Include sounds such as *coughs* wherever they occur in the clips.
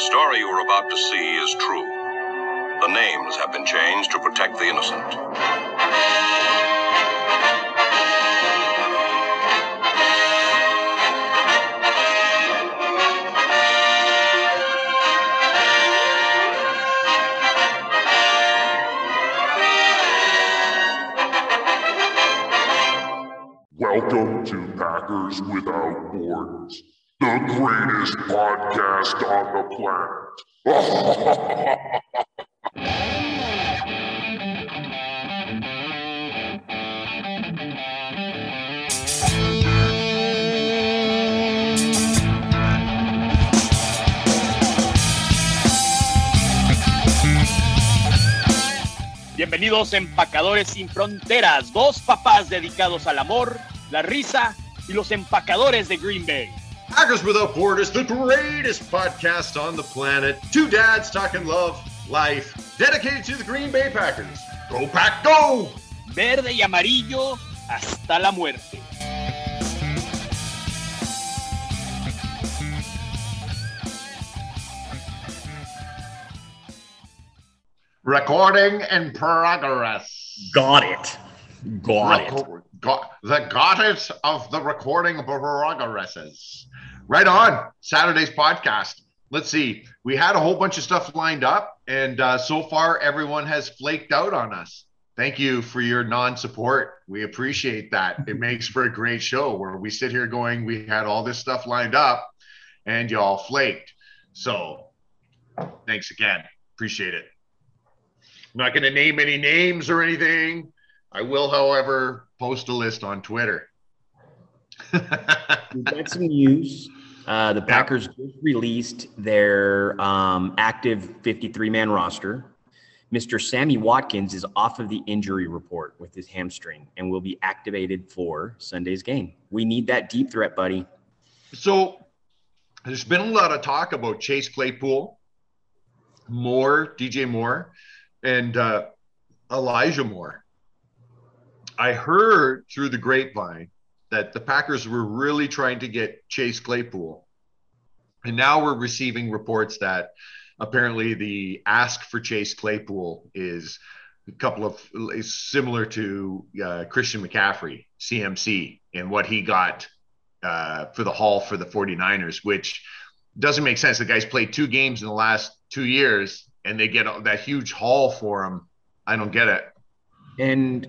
The story you are about to see is true. The names have been changed to protect the innocent. Welcome to Packers Without Borders, the greatest podcast on the planet. Bienvenidos empacadores sin fronteras, dos papás dedicados al amor, la risa y los empacadores de Green Bay. Packers Without Borders, the greatest podcast on the planet. Two dads talking love, life, dedicated to the Green Bay Packers. Go Pack, go! Verde y amarillo hasta la muerte. Recording in progress. Got it. Got it. Got, the goddess of the recording of progresses. Right on. Saturday's podcast. Let's see. We had a whole bunch of stuff lined up, and uh, so far everyone has flaked out on us. Thank you for your non-support. We appreciate that. It makes for a great show where we sit here going, we had all this stuff lined up, and y'all flaked. So, thanks again. Appreciate it. I'm not going to name any names or anything. I will, however, post a list on Twitter. We've got some news. Uh, the Packers just released their um, active 53 man roster. Mr. Sammy Watkins is off of the injury report with his hamstring and will be activated for Sunday's game. We need that deep threat, buddy. So there's been a lot of talk about Chase Claypool, Moore, DJ Moore, and uh, Elijah Moore. I heard through the grapevine that the Packers were really trying to get Chase Claypool. And now we're receiving reports that apparently the ask for Chase Claypool is a couple of is similar to uh, Christian McCaffrey, CMC, and what he got uh, for the haul for the 49ers, which doesn't make sense. The guy's played two games in the last two years and they get that huge haul for him. I don't get it. And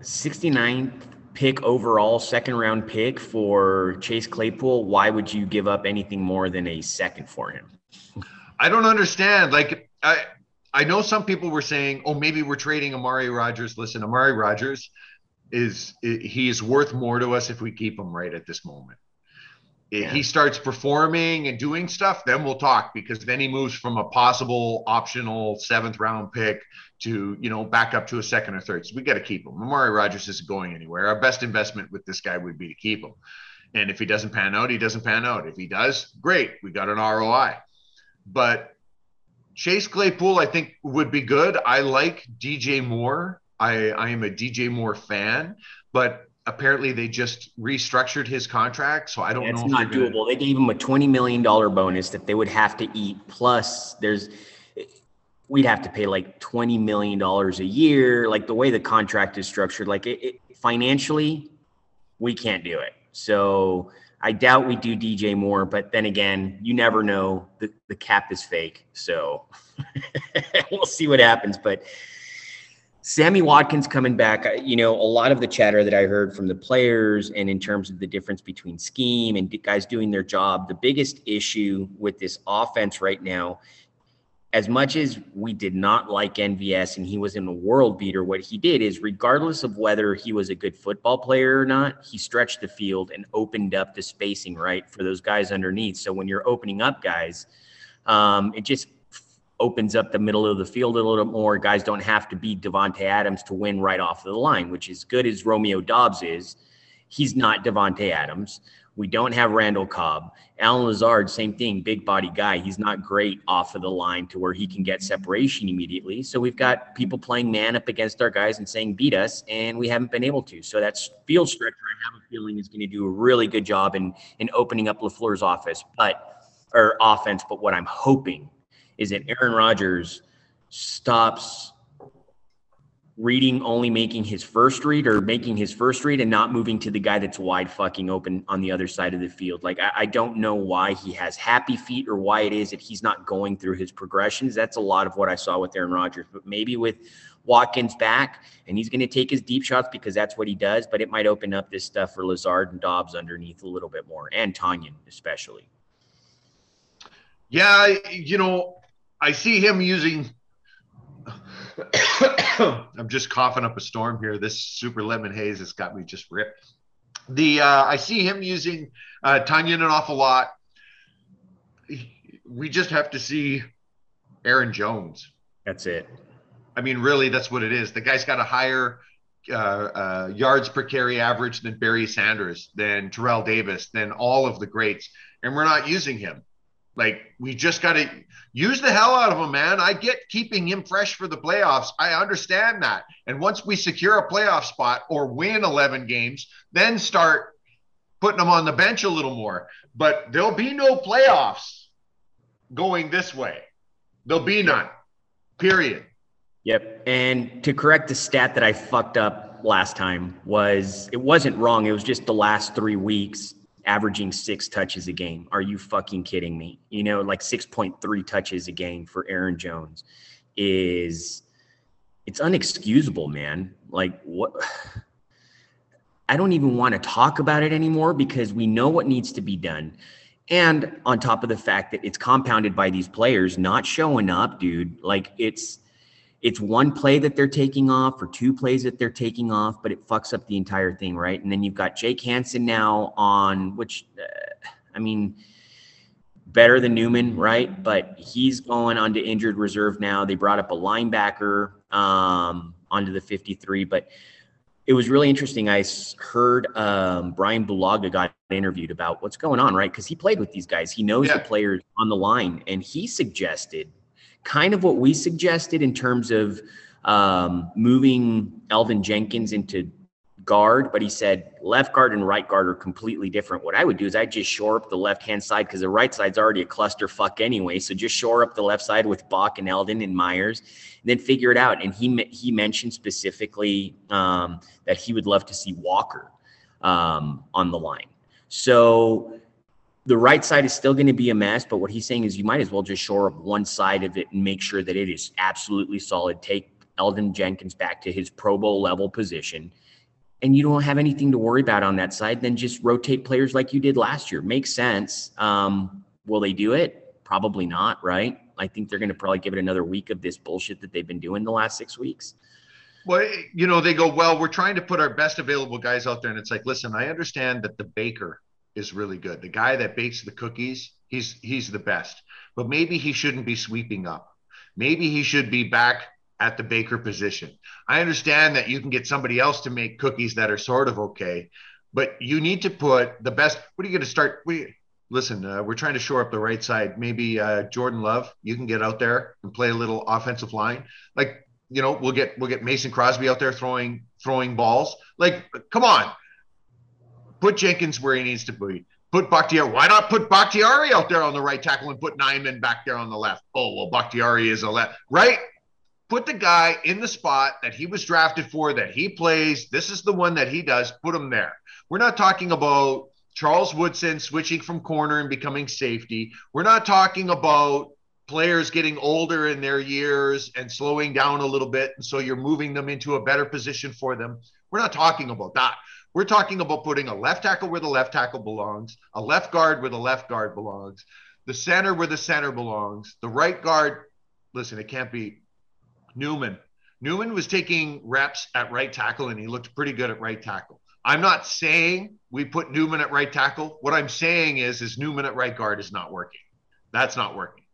69th pick overall, second round pick for Chase Claypool. Why would you give up anything more than a second for him? I don't understand. Like I I know some people were saying, "Oh, maybe we're trading Amari Rodgers." Listen, Amari Rodgers is he is worth more to us if we keep him right at this moment. If he starts performing and doing stuff, then we'll talk because then he moves from a possible optional seventh round pick to, you know, back up to a second or third. So we got to keep him. Amari Rodgers isn't going anywhere. Our best investment with this guy would be to keep him. And if he doesn't pan out, he doesn't pan out. If he does, great. We got an ROI. But Chase Claypool, I think, would be good. I like DJ Moore. I, I am a DJ Moore fan, but apparently they just restructured his contract. So I don't That's know. if not they're gonna- doable. They gave him a $20 million bonus that they would have to eat. Plus, there's, we'd have to pay like $20 million a year. Like the way the contract is structured, like it, it, financially, we can't do it. So I doubt we do DJ Moore, but then again, you never know. The, the cap is fake. So *laughs* we'll see what happens. But Sammy Watkins coming back, you know, a lot of the chatter that I heard from the players and in terms of the difference between scheme and guys doing their job, the biggest issue with this offense right now, as much as we did not like MVS and he was in a world beater, what he did is, regardless of whether he was a good football player or not, he stretched the field and opened up the spacing right for those guys underneath. So when you're opening up guys, um, it just opens up the middle of the field a little more. Guys don't have to be Davante Adams to win right off the line, which is good as Romeo Doubs is. He's not Davante Adams. We don't have Randall Cobb. Allen Lazard, same thing, big body guy. He's not great off of the line to where he can get separation immediately. So we've got people playing man up against our guys and saying beat us, and we haven't been able to. So that's field stretcher. I have a feeling is going to do a really good job in in opening up LaFleur's office. But or offense, but what I'm hoping is that Aaron Rodgers stops reading only making his first read or making his first read and not moving to the guy that's wide fucking open on the other side of the field. Like I, I, don't know why he has happy feet or why it is that he's not going through his progressions. That's a lot of what I saw with Aaron Rodgers. But maybe with Watkins back and he's going to take his deep shots because that's what he does. But it might open up this stuff for Lazard and Doubs underneath a little bit more and Tonyan especially. Yeah, you know, I see him using *coughs* I'm just coughing up a storm here. This super lemon haze has got me just ripped. The uh, I see him using uh, Tonyan an awful lot. We just have to see Aaron Jones. That's it. I mean, really, that's what it is. The guy's got a higher uh, uh, yards per carry average than Barry Sanders, than Terrell Davis, than all of the greats, and we're not using him. Like we just got to use the hell out of him, man. I get keeping him fresh for the playoffs. I understand that. And once we secure a playoff spot or win 11 games, then start putting him on the bench a little more. But there'll be no playoffs going this way. There'll be none. Period. Yep. And to correct the stat that I fucked up last time was it wasn't wrong. It was just the last 3 weeks averaging six touches a game. Are you fucking kidding me? You know, like 6.3 touches a game for Aaron Jones is it's unexcusable, man. Like what *sighs* I don't even want to talk about it anymore because we know what needs to be done. And on top of the fact that it's compounded by these players not showing up, dude, like it's it's one play that they're taking off or two plays that they're taking off, but it fucks up the entire thing, right? And then you've got Jake Hansen now on, which, uh, I mean, better than Newman, right? But he's going onto injured reserve now. They brought up a linebacker um, onto the 53, but it was really interesting. I heard um, Brian Bulaga got interviewed about what's going on, right? Because he played with these guys. He knows yeah. the players on the line, and he suggested kind of what we suggested in terms of um, moving Elgton Jenkins into guard, but he said left guard and right guard are completely different. What I would do is I'd just shore up the left hand side because the right side's already a clusterfuck anyway. So just shore up the left side with Bach and Elgton and Myers, and then figure it out. And he he mentioned specifically um, that he would love to see Walker um, on the line. So the right side is still going to be a mess, but what he's saying is you might as well just shore up one side of it and make sure that it is absolutely solid. Take Elgton Jenkins back to his Pro Bowl level position, and you don't have anything to worry about on that side. Then just rotate players like you did last year. Makes sense. Um, will they do it? Probably not, right? I think they're going to probably give it another week of this bullshit that they've been doing the last six weeks. Well, you know, they go, well, we're trying to put our best available guys out there. And it's like, listen, I understand that the baker is really good. The guy that bakes the cookies, he's he's the best. But maybe he shouldn't be sweeping up. Maybe he should be back at the baker position. I understand that you can get somebody else to make cookies that are sort of okay, but you need to put the best. What are you going to start? We listen. Uh, we're trying to shore up the right side. Maybe uh, Jordan Love, you can get out there and play a little offensive line. Like you know, we'll get we'll get Mason Crosby out there throwing throwing balls. Like, come on, Put Jenkins where he needs to be. Put Bakhtiari. Why not put Bakhtiari out there on the right tackle and put Nijman back there on the left? Oh, well, Bakhtiari is a left. Right? Put the guy in the spot that he was drafted for, that he plays. This is the one that he does. Put him there. We're not talking about Charles Woodson switching from corner and becoming safety. We're not talking about players getting older in their years and slowing down a little bit. And so you're moving them into a better position for them. We're not talking about that. We're talking about putting a left tackle where the left tackle belongs, a left guard where the left guard belongs, the center where the center belongs, the right guard. Listen, it can't be Newman. Newman was taking reps at right tackle and he looked pretty good at right tackle. I'm not saying we put Newman at right tackle. What I'm saying is, is Newman at right guard is not working. That's not working.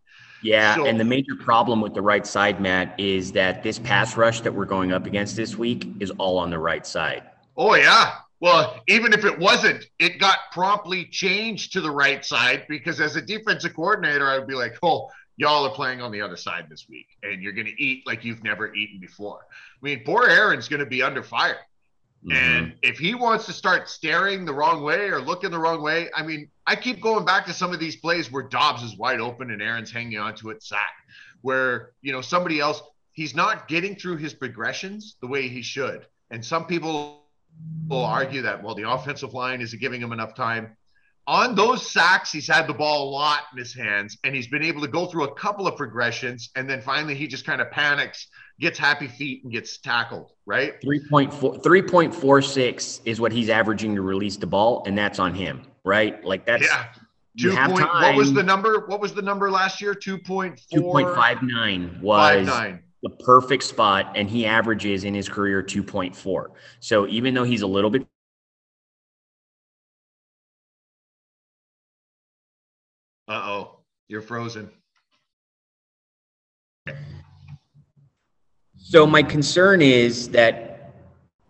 Yeah, so, and the major problem with the right side, Matt, is that this pass rush that we're going up against this week is all on the right side. Oh yeah, well, even if it wasn't, it got promptly changed to the right side because as a defensive coordinator, I'd be like, oh, y'all are playing on the other side this week and you're going to eat like you've never eaten before. I mean, poor Aaron's going to be under fire. Mhm. And if he wants to start staring the wrong way or looking the wrong way, I mean, I keep going back to some of these plays where Doubs is wide open and Aaron's hanging onto it, sack, where, you know, somebody else, he's not getting through his progressions the way he should. And some people will argue that, well, the offensive line isn't giving him enough time. On those sacks, he's had the ball a lot in his hands and he's been able to go through a couple of progressions. And then finally, he just kind of panics, gets happy feet, and gets tackled, right? 3.4 3.46 is what he's averaging to release the ball, and that's on him, right? Like that's yeah. Two point. What was the number? What was the number last year? Two point two four point five nine was five nine. The perfect spot, and he averages in his career 2.4. So even though he's a little bit Uh oh, you're frozen. So my concern is that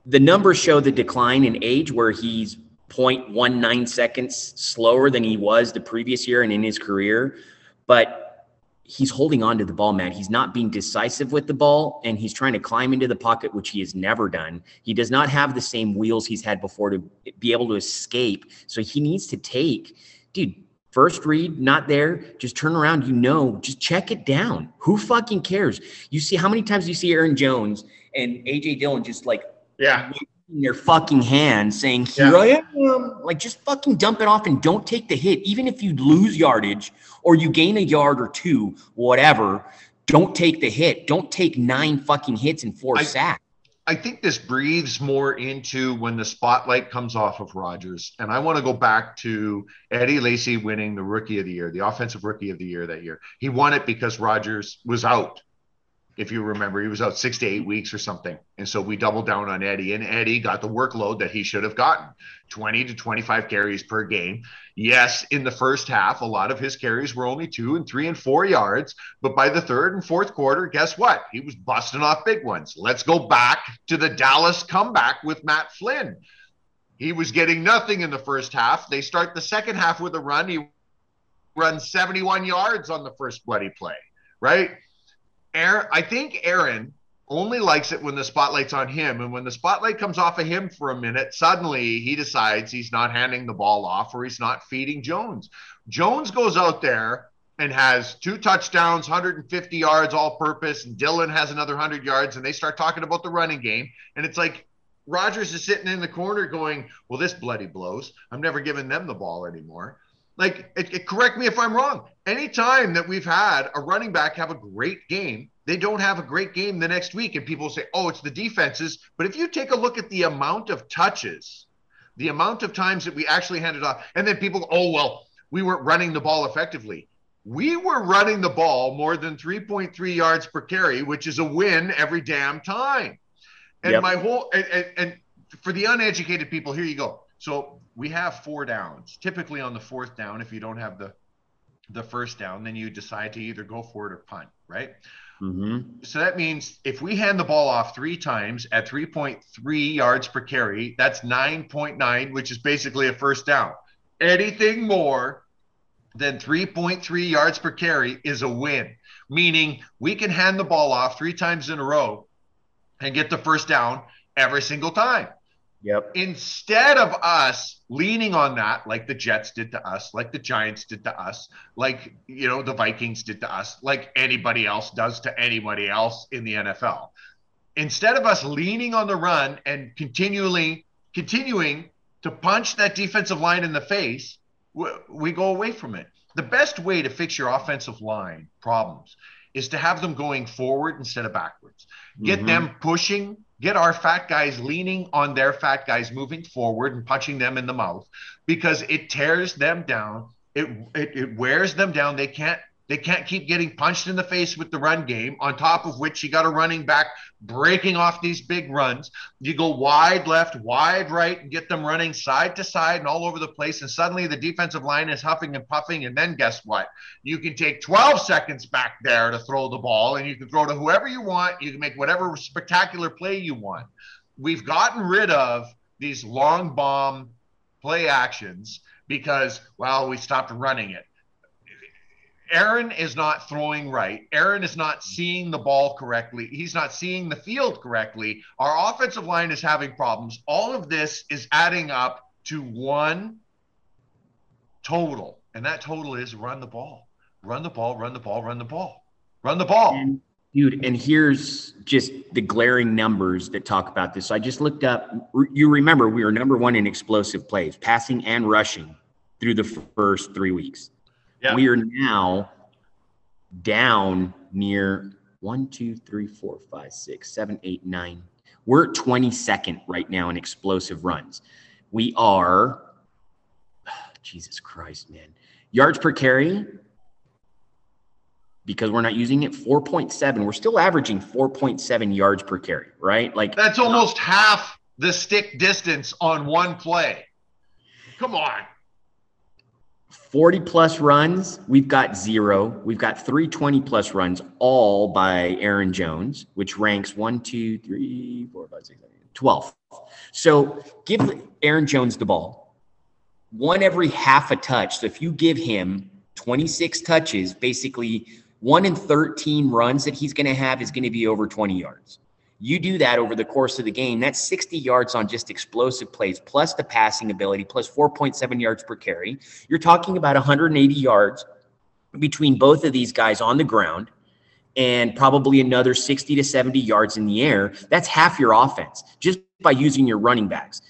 the numbers show the decline in age where he's 0.19 seconds slower than he was the previous year and in his career, but he's holding on to the ball, man. He's not being decisive with the ball and he's trying to climb into the pocket, which he has never done. He does not have the same wheels he's had before to be able to escape. So he needs to take, dude, First read, not there. Just turn around. You know, just check it down. Who fucking cares? You see how many times you see Aaron Jones and AJ Dillon just like Yeah, in their fucking hand saying, Here Yeah. I am. Like just fucking dump it off and don't take the hit. Even if you lose yardage or you gain a yard or two, whatever, don't take the hit. Don't take nine fucking hits and four I- sacks. I think this breathes more into when the spotlight comes off of Rodgers. And I want to go back to Eddie Lacy winning the rookie of the year, the offensive rookie of the year that year. He won it because Rodgers was out. If you remember, he was out six to eight weeks or something. And so we doubled down on Eddie, and Eddie got the workload that he should have gotten 20 to 25 carries per game. Yes, in the first half, a lot of his carries were only two and three and four yards. But by the third and fourth quarter, guess what? He was busting off big ones. Let's go back to the Dallas comeback with Matt Flynn. He was getting nothing in the first half. They start the second half with a run. He runs 71 yards on the first bloody play, right? Aaron, I think Aaron only likes it when the spotlight's on him. And when the spotlight comes off of him for a minute, suddenly he decides he's not handing the ball off or he's not feeding Jones. Jones goes out there and has two touchdowns, 150 yards all purpose, and Dillon has another 100 yards, and they start talking about the running game. And it's like Rodgers is sitting in the corner going, Well, this bloody blows. I'm never giving them the ball anymore. Like, it, it- correct me if I'm wrong. Anytime that we've had a running back have a great game, they don't have a great game the next week. And people say, oh, it's the defenses. But if you take a look at the amount of touches, the amount of times that we actually handed off, and then people, go, oh, well, we weren't running the ball effectively. We were running the ball more than 3.3 yards per carry, which is a win every damn time. And Yep. my whole, and, and, and for the uneducated people, here you go. So we have four downs. Typically on the fourth down, if you don't have the the first down, then you decide to either go for it or punt, right? Mm-hmm. So that means if we hand the ball off three times at 3.3 yards per carry, that's 9.9, which is basically a first down. Anything more than 3.3 yards per carry is a win, meaning we can hand the ball off three times in a row and get the first down every single time Yep. instead of us leaning on that like the jets did to us like the giants did to us like you know the vikings did to us like anybody else does to anybody else in the nfl instead of us leaning on the run and continually continuing to punch that defensive line in the face we, we go away from it the best way to fix your offensive line problems is to have them going forward instead of backwards get Mhm. them pushing get our fat guys leaning on their fat guys moving forward and punching them in the mouth because it tears them down. It, it it wears them down. They can't they can't keep getting punched in the face with the run game on top of which you got a running back breaking off these big runs. You go wide left wide right and get them running side to side and all over the place and suddenly the defensive line is huffing and puffing and then guess what? You can take 12 seconds back there to throw the ball and you can throw to whoever you want. You can make whatever spectacular play you want. We've gotten rid of these long bomb play actions because well we stopped running it Aaron is not throwing right. Aaron is not seeing the ball correctly. He's not seeing the field correctly. Our offensive line is having problems. All of this is adding up to one total, and that total is run the ball, run the ball, run the ball, run the ball, run the ball. And, dude, and here's just the glaring numbers that talk about this. I just looked up. You remember we were number one in explosive plays, passing and rushing through the first three weeks. Yeah. We are now down near one, two, three, four, five, six, seven, eight, nine. We're 22nd right now in explosive runs. We are, *sighs* Jesus Christ, man. Yards per carry, because we're not using it, 4.7. We're still averaging 4.7 yards per carry, right? Like That's almost half the stick distance on one play. Come on. 40 plus runs, we've got zero. We've got 320 plus runs, all by Aaron Jones, which ranks one, two, three, four, five, six, seven, eight, 12. So give Aaron Jones the ball. One every half a touch. So if you give him 26 touches, basically one in 13 runs that he's going to have is going to be over 20 yards. You do that over the course of the game, that's 60 yards on just explosive plays, plus the passing ability, plus 4.7 yards per carry. You're talking about 180 yards between both of these guys on the ground and probably another 60 to 70 yards in the air. That's half your offense just by using your running backs.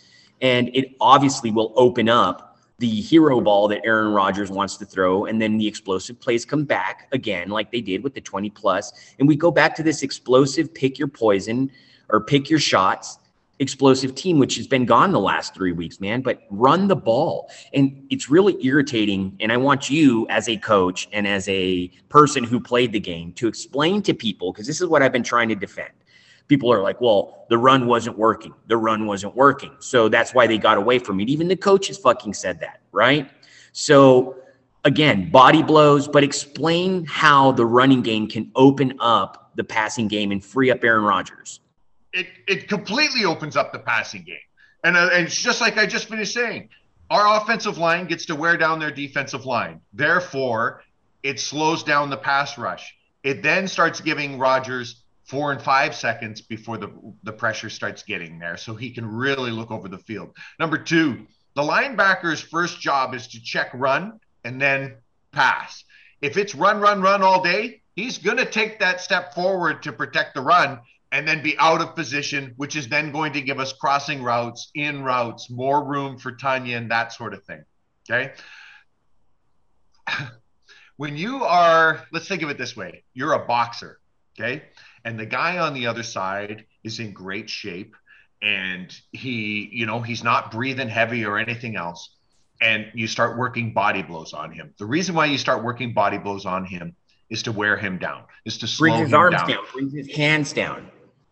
And it obviously will open up the hero ball that Aaron Rodgers wants to throw, and then the explosive plays come back again, like they did with the 20 plus, and we go back to this explosive pick your poison or pick your shots explosive team, which has been gone the last three weeks, man. But run the ball. And it's really irritating. And I want you, as a coach and as a person who played the game, to explain to people, because this is what I've been trying to defend people are like, well, the run wasn't working. The run wasn't working. So that's why they got away from it. Even the coaches fucking said that, right? So again, body blows, but explain how the running game can open up the passing game and free up Aaron Rodgers. It it completely opens up the passing game. And, uh, and it's just like I just finished saying, our offensive line gets to wear down their defensive line. Therefore, it slows down the pass rush. It then starts giving Rodgers four and five seconds before the, the pressure starts getting there so he can really look over the field. Number two, the linebacker's first job is to check run and then pass. If it's run, run, run all day, he's going to take that step forward to protect the run and then be out of position, which is then going to give us crossing routes, in routes, more room for Tonyan and that sort of thing. Okay. *sighs* when you are, let's think of it this way you're a boxer. Okay and the guy on the other side is in great shape. And he you know he's not breathing heavy or anything else. And you start working body blows on him. The reason why you start working body blows on him is to wear him down is to slow Bring his him arms down, down, bring his hands down.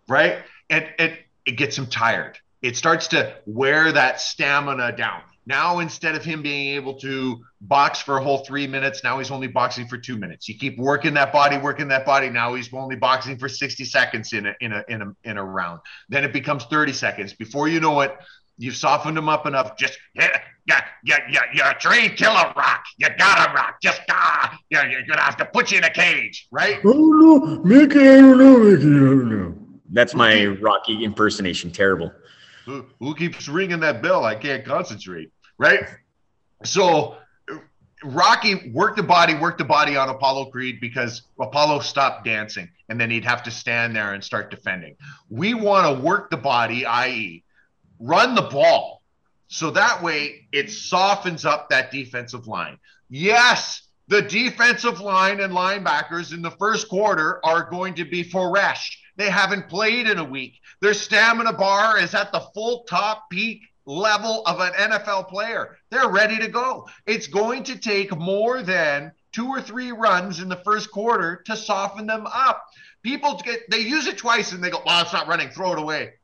right? And and it gets him tired. It starts to wear that stamina down now instead of him being able to box for a whole three minutes now he's only boxing for two minutes. You keep working that body working that body. Now he's only boxing for 60 seconds in a in a in a, in a round. Then it becomes 30 seconds. Before you know it you've softened him up enough. Just yeah yeah yeah yeah you're a trained killer rock. You gotta rock. Just ah yeah you're gonna have to put you in a cage right? Oh no, Mickey, I don't know, Mickey, I don't know. That's my Rocky impersonation. Terrible. who, who keeps ringing that bell? I can't concentrate right so Rocky worked the body, worked the body on Apollo Creed because Apollo stopped dancing and then he'd have to stand there and start defending. We want to work the body, i.e., run the ball. So that way it softens up that defensive line. Yes, the defensive line and linebackers in the first quarter are going to be fresh. They haven't played in a week. Their stamina bar is at the full top peak level of an NFL player. They're ready to go. It's going to take more than two or three runs in the first quarter to soften them up. People get they use it twice and they go, "Well, it's not running. Throw it away."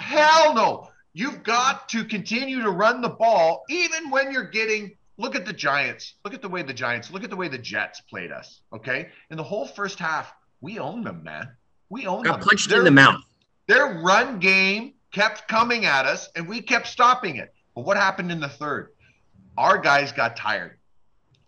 Hell no. You've got to continue to run the ball even when you're getting look at the Giants. Look at the way the Giants, look at the way the Jets played us, okay? In the whole first half, we owned them, man. We owned Got them. punched in the mouth. their run game kept coming at us and we kept stopping it. But what happened in the third? Our guys got tired.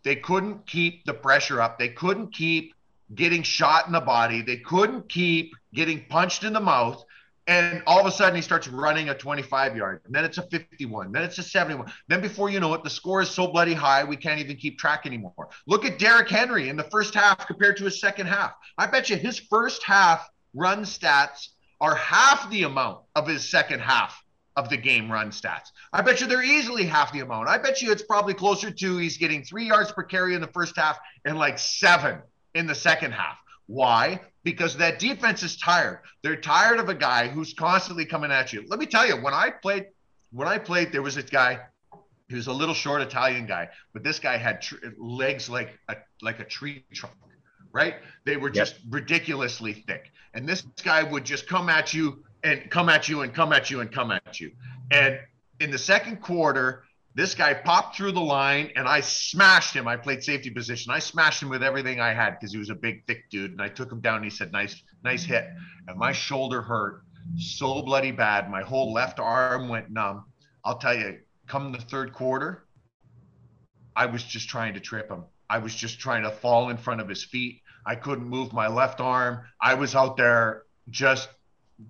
They couldn't keep the pressure up. They couldn't keep getting shot in the body. They couldn't keep getting punched in the mouth. And all of a sudden, he starts running a 25 yard. And then it's a 51. Then it's a 71. Then before you know it, the score is so bloody high, we can't even keep track anymore. Look at Derrick Henry in the first half compared to his second half. I bet you his first half run stats are half the amount of his second half of the game run stats. I bet you they're easily half the amount. I bet you it's probably closer to he's getting three yards per carry in the first half and like seven in the second half. Why? Because that defense is tired. They're tired of a guy who's constantly coming at you. Let me tell you, when I played, when I played, there was this guy. He was a little short Italian guy, but this guy had tr- legs like a like a tree trunk, right? They were just yep. ridiculously thick, and this guy would just come at you and come at you and come at you and come at you. And in the second quarter, this guy popped through the line and I smashed him. I played safety position. I smashed him with everything I had because he was a big, thick dude. And I took him down and he said, Nice, nice hit. And my shoulder hurt so bloody bad. My whole left arm went numb. I'll tell you, come the third quarter, I was just trying to trip him. I was just trying to fall in front of his feet. I couldn't move my left arm. I was out there just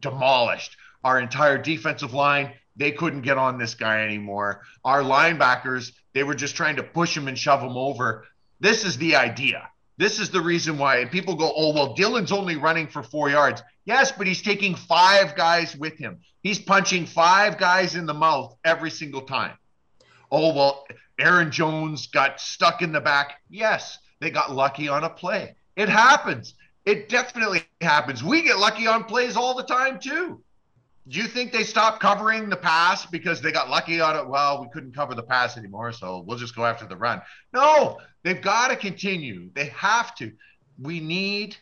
demolished. Our entire defensive line, they couldn't get on this guy anymore. Our linebackers, they were just trying to push him and shove him over. This is the idea. This is the reason why. And people go, oh, well, Dillon's only running for four yards. Yes, but he's taking five guys with him. He's punching five guys in the mouth every single time. Oh, well, Aaron Jones got stuck in the back. Yes, they got lucky on a play. It happens. It definitely happens. We get lucky on plays all the time, too do you think they stopped covering the pass because they got lucky on it? Well, we couldn't cover the pass anymore, so we'll just go after the run. No, they've got to continue. They have to. We need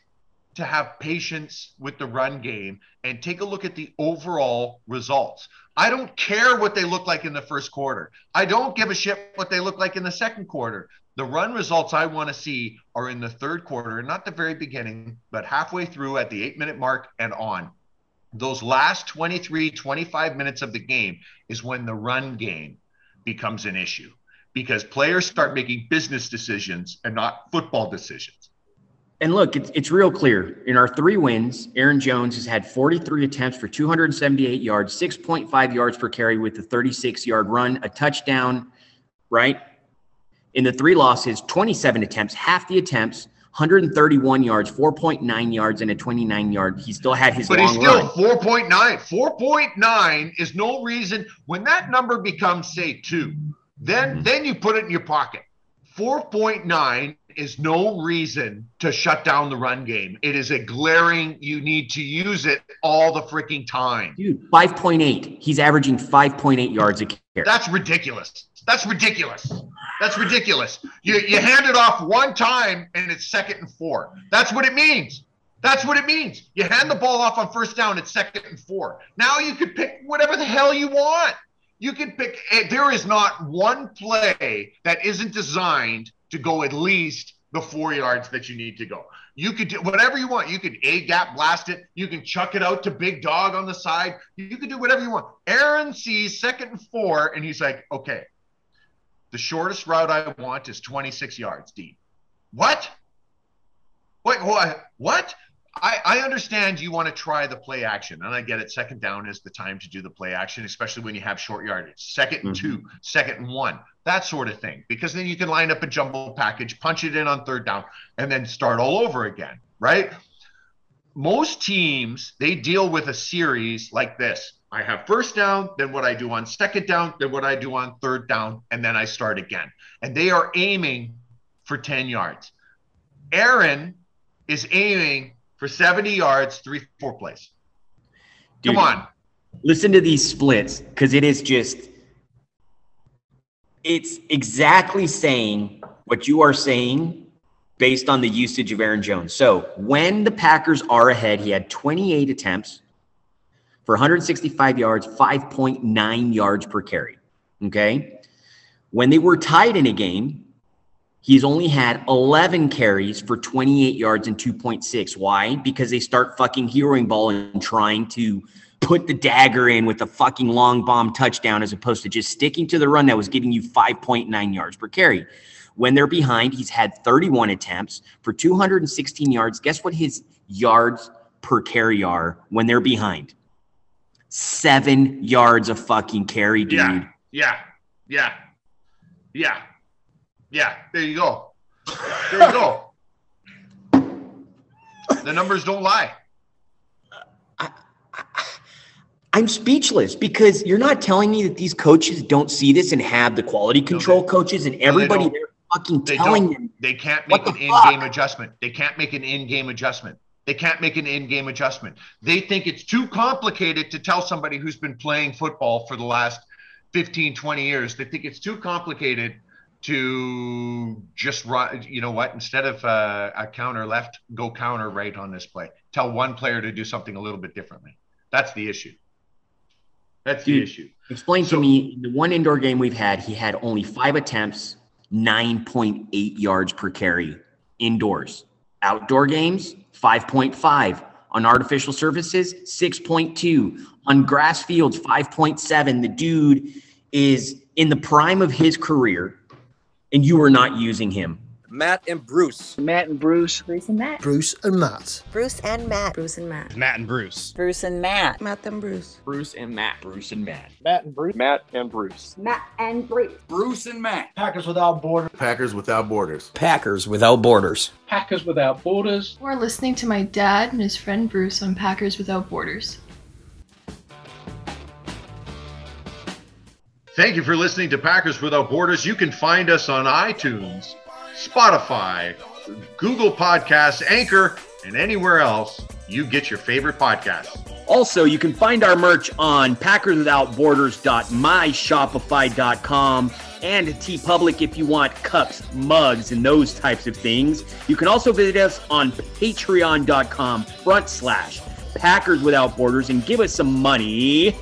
to have patience with the run game and take a look at the overall results. I don't care what they look like in the first quarter. I don't give a shit what they look like in the second quarter. The run results I want to see are in the third quarter, not the very beginning, but halfway through at the eight minute mark and on those last 23, 25 minutes of the game is when the run game becomes an issue because players start making business decisions and not football decisions. And look, it's, it's real clear. In our three wins, Aaron Jones has had 43 attempts for 278 yards, 6.5 yards per carry with a 36 yard run, a touchdown, right? In the three losses, 27 attempts, half the attempts, 131 yards, 4.9 yards, and a 29 yard. He still had his but long he's still run. 4.9. 4.9 is no reason when that number becomes say two, then mm-hmm. then you put it in your pocket. 4.9 is no reason to shut down the run game. It is a glaring, you need to use it all the freaking time. Dude, 5.8. He's averaging 5.8 yards a carry. That's ridiculous. That's ridiculous. That's ridiculous. You you hand it off one time and it's second and four. That's what it means. That's what it means. You hand the ball off on first down, it's second and four. Now you could pick whatever the hell you want. You can pick. Eh, there is not one play that isn't designed to go at least the four yards that you need to go. You could do whatever you want. You could A gap blast it. You can chuck it out to Big Dog on the side. You can do whatever you want. Aaron sees second and four, and he's like, okay, the shortest route I want is 26 yards deep. What? Wait, what? What? I, I understand you want to try the play action, and I get it. Second down is the time to do the play action, especially when you have short yardage. 2nd and mm-hmm. two, second and one, that sort of thing, because then you can line up a jumbo package, punch it in on third down, and then start all over again, right? Most teams, they deal with a series like this I have first down, then what I do on second down, then what I do on third down, and then I start again. And they are aiming for 10 yards. Aaron is aiming for 70 yards, three, four plays. Dude, Come on. Listen to these splits because it is just, it's exactly saying what you are saying based on the usage of Aaron Jones. So when the Packers are ahead, he had 28 attempts for 165 yards, 5.9 yards per carry. Okay. When they were tied in a game, he's only had 11 carries for 28 yards and 2.6. Why? Because they start fucking heroing ball and trying to put the dagger in with a fucking long bomb touchdown as opposed to just sticking to the run that was getting you 5.9 yards per carry. when they're behind. He's had 31 attempts for 216 yards. Guess what his yards per carry are when they're behind? Seven yards of fucking carry, dude. Yeah. Yeah. Yeah. Yeah. Yeah. There you go. There you go. the numbers don't lie. I'm speechless because you're not telling me that these coaches don't see this and have the quality control coaches and everybody don't. there fucking They telling don't. them. They can't make an in-game adjustment. They can't make an in-game adjustment. They can't make an in-game adjustment. They think it's too complicated to tell somebody who's been playing football for the last 15, 20 years. They think it's too complicated to just run. You know what? Instead of uh, a counter left, go counter right on this play. Tell one player to do something a little bit differently. That's the issue. That's the Dude. issue. Explain So- to me in the one indoor game we've had, he had only five attempts, 9.8 yards per carry indoors. Outdoor games, 5.5. On artificial surfaces, 6.2. On grass fields, 5.7. The dude is in the prime of his career, and you are not using him. Matt and Bruce. Matt and Bruce. Bruce and Matt. Bruce and Matt. Bruce and Matt. Bruce and Matt. Matt and Bruce. Bruce and Matt. Matt and Bruce. Bruce and Matt. Bruce and Matt. Matt and Bruce. Matt and Bruce. Matt and Bruce. Bruce and Matt. Packers without borders. Packers without borders. Packers without borders. Packers without borders. We're listening to my dad and his friend Bruce on Packers Without Borders. Thank you for listening to Packers Without Borders. You can find us on iTunes, Spotify, Google Podcasts, Anchor, and anywhere else you get your favorite podcasts. Also, you can find our merch on packerswithoutborders.myshopify.com and TeePublic if you want cups, mugs, and those types of things. You can also visit us on patreon.com front slash Packers Without Borders and give us some money.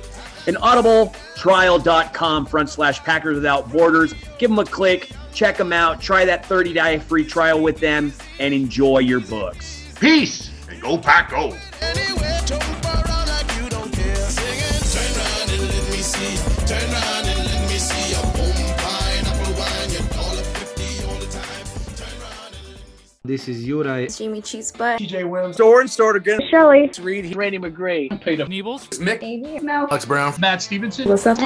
And audibletrial.com front slash Packers Without Borders. Give them a click, check them out, try that 30 day free trial with them, and enjoy your books. Peace and go Pack Go. This is Yura. Jimmy Cheese Butt. TJ Williams. Soren start again. Shelly. Reed. Randy McGray. Peter Mick. Amy. Mel. Alex Brown. Matt Stevenson. What's up?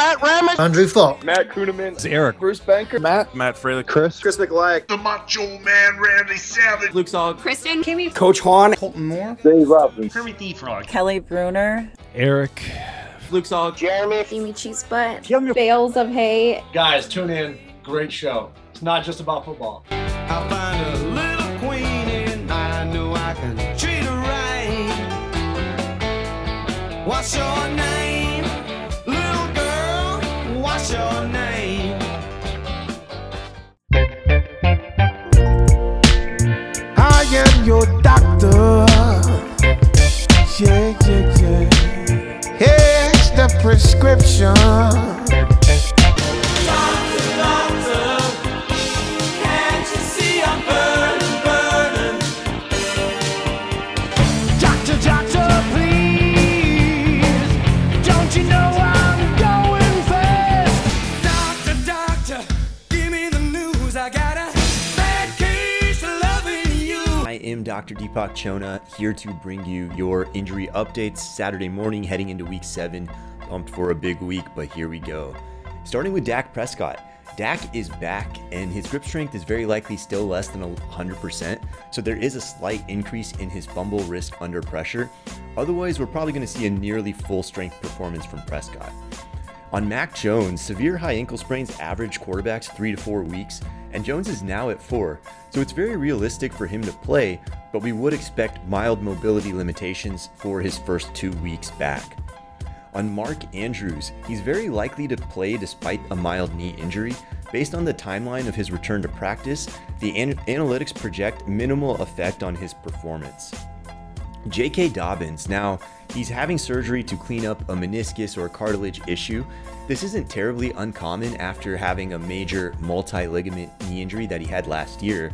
Andrew Falk. Matt Kuhneman. It's Eric. Bruce Banker. Matt. Matt Fraley. Chris. Chris McLeod. The Macho Man Randy Savage. Luke Sog. Kristen. Kimmy. Coach Juan. Colton Moore. Dave Robbins. Kermit the Frog. Kelly Bruner. Eric. Luke Sog. Jeremy. Jimmy Cheese Butt. Bales of hay. Guys, tune in. Great show. It's not just about football. What's your name? Little girl, what's your name? I am your doctor. Yeah, yeah, yeah. Here's the prescription. Deepak Chona here to bring you your injury updates Saturday morning heading into week seven. Pumped for a big week, but here we go. Starting with Dak Prescott. Dak is back, and his grip strength is very likely still less than 100%, so there is a slight increase in his fumble risk under pressure. Otherwise, we're probably going to see a nearly full strength performance from Prescott. On Mac Jones, severe high ankle sprains average quarterbacks three to four weeks, and Jones is now at four, so it's very realistic for him to play, but we would expect mild mobility limitations for his first two weeks back. On Mark Andrews, he's very likely to play despite a mild knee injury. Based on the timeline of his return to practice, the an- analytics project minimal effect on his performance. J.K. Dobbins. Now, he's having surgery to clean up a meniscus or cartilage issue. This isn't terribly uncommon after having a major multi ligament knee injury that he had last year.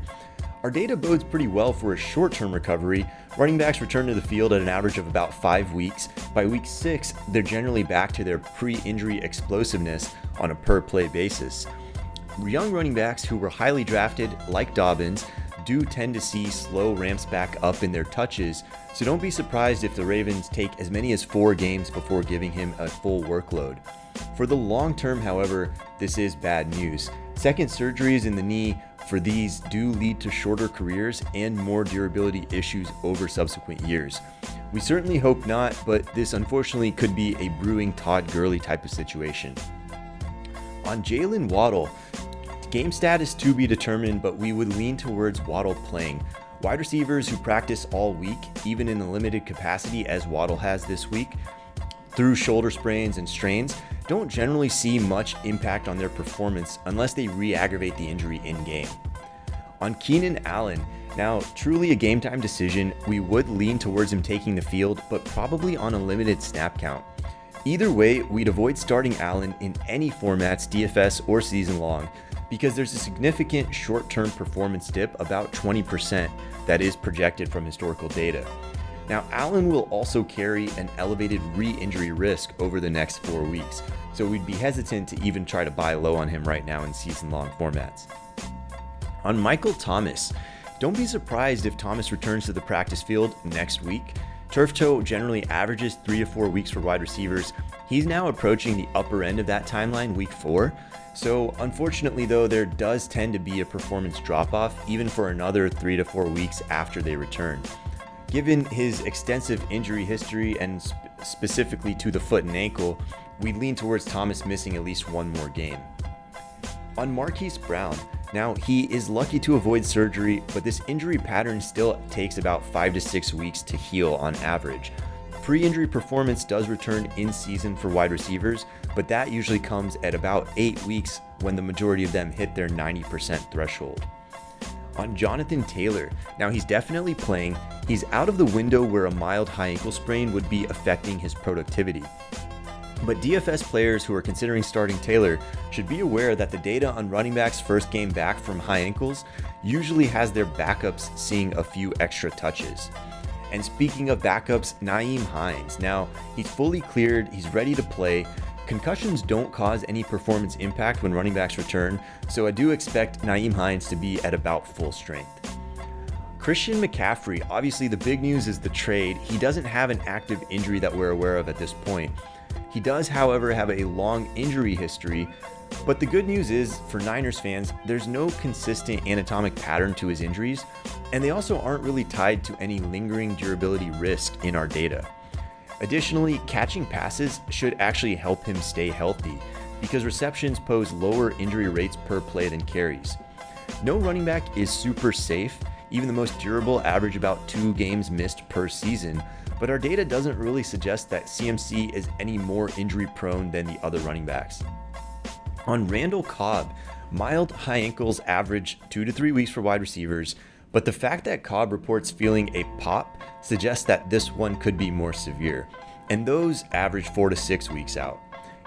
Our data bodes pretty well for a short term recovery. Running backs return to the field at an average of about five weeks. By week six, they're generally back to their pre injury explosiveness on a per play basis. young running backs who were highly drafted, like Dobbins, do tend to see slow ramps back up in their touches, so don't be surprised if the Ravens take as many as four games before giving him a full workload. For the long term, however, this is bad news. Second surgeries in the knee for these do lead to shorter careers and more durability issues over subsequent years. We certainly hope not, but this unfortunately could be a brewing Todd Gurley type of situation. On Jaylen Waddle, game status to be determined, but we would lean towards Waddle playing. Wide receivers who practice all week, even in a limited capacity as Waddle has this week, through shoulder sprains and strains, don't generally see much impact on their performance unless they re aggravate the injury in game. On Keenan Allen, now truly a game time decision, we would lean towards him taking the field, but probably on a limited snap count. Either way, we'd avoid starting Allen in any formats, DFS or season long, because there's a significant short term performance dip, about 20%, that is projected from historical data. Now, Allen will also carry an elevated re injury risk over the next four weeks, so we'd be hesitant to even try to buy low on him right now in season long formats. On Michael Thomas, don't be surprised if Thomas returns to the practice field next week. Turf toe generally averages three to four weeks for wide receivers. He's now approaching the upper end of that timeline, week four. So, unfortunately, though, there does tend to be a performance drop off even for another three to four weeks after they return. Given his extensive injury history and sp- specifically to the foot and ankle, we lean towards Thomas missing at least one more game. On Marquise Brown, now he is lucky to avoid surgery, but this injury pattern still takes about five to six weeks to heal on average. Pre injury performance does return in season for wide receivers, but that usually comes at about eight weeks when the majority of them hit their 90% threshold. On Jonathan Taylor, now he's definitely playing. He's out of the window where a mild high ankle sprain would be affecting his productivity. But DFS players who are considering starting Taylor should be aware that the data on running backs' first game back from high ankles usually has their backups seeing a few extra touches. And speaking of backups, Nyheim Hines. Now, he's fully cleared, he's ready to play. Concussions don't cause any performance impact when running backs return, so I do expect Nyheim Hines to be at about full strength. Christian McCaffrey, obviously the big news is the trade. He doesn't have an active injury that we're aware of at this point. He does, however, have a long injury history, but the good news is for Niners fans, there's no consistent anatomic pattern to his injuries, and they also aren't really tied to any lingering durability risk in our data. Additionally, catching passes should actually help him stay healthy because receptions pose lower injury rates per play than carries. No running back is super safe, even the most durable average about two games missed per season, but our data doesn't really suggest that CMC is any more injury prone than the other running backs. On Randall Cobb, mild high ankles average two to three weeks for wide receivers, but the fact that Cobb reports feeling a pop suggests that this one could be more severe, and those average four to six weeks out.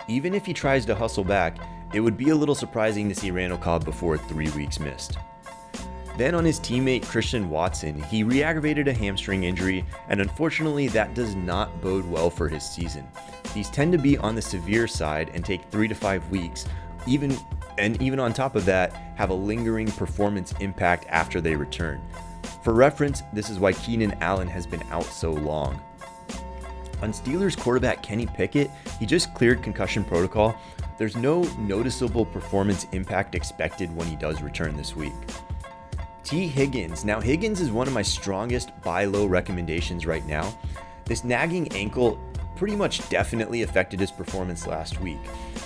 Even if he tries to hustle back, it would be a little surprising to see Randall Cobb before three weeks missed. Then on his teammate Christian Watson, he re aggravated a hamstring injury, and unfortunately, that does not bode well for his season. These tend to be on the severe side and take three to five weeks, even and even on top of that, have a lingering performance impact after they return. For reference, this is why Keenan Allen has been out so long. On Steelers quarterback Kenny Pickett, he just cleared concussion protocol. There's no noticeable performance impact expected when he does return this week. Tee Higgins. Now, Higgins is one of my strongest buy low recommendations right now. This nagging ankle pretty much definitely affected his performance last week,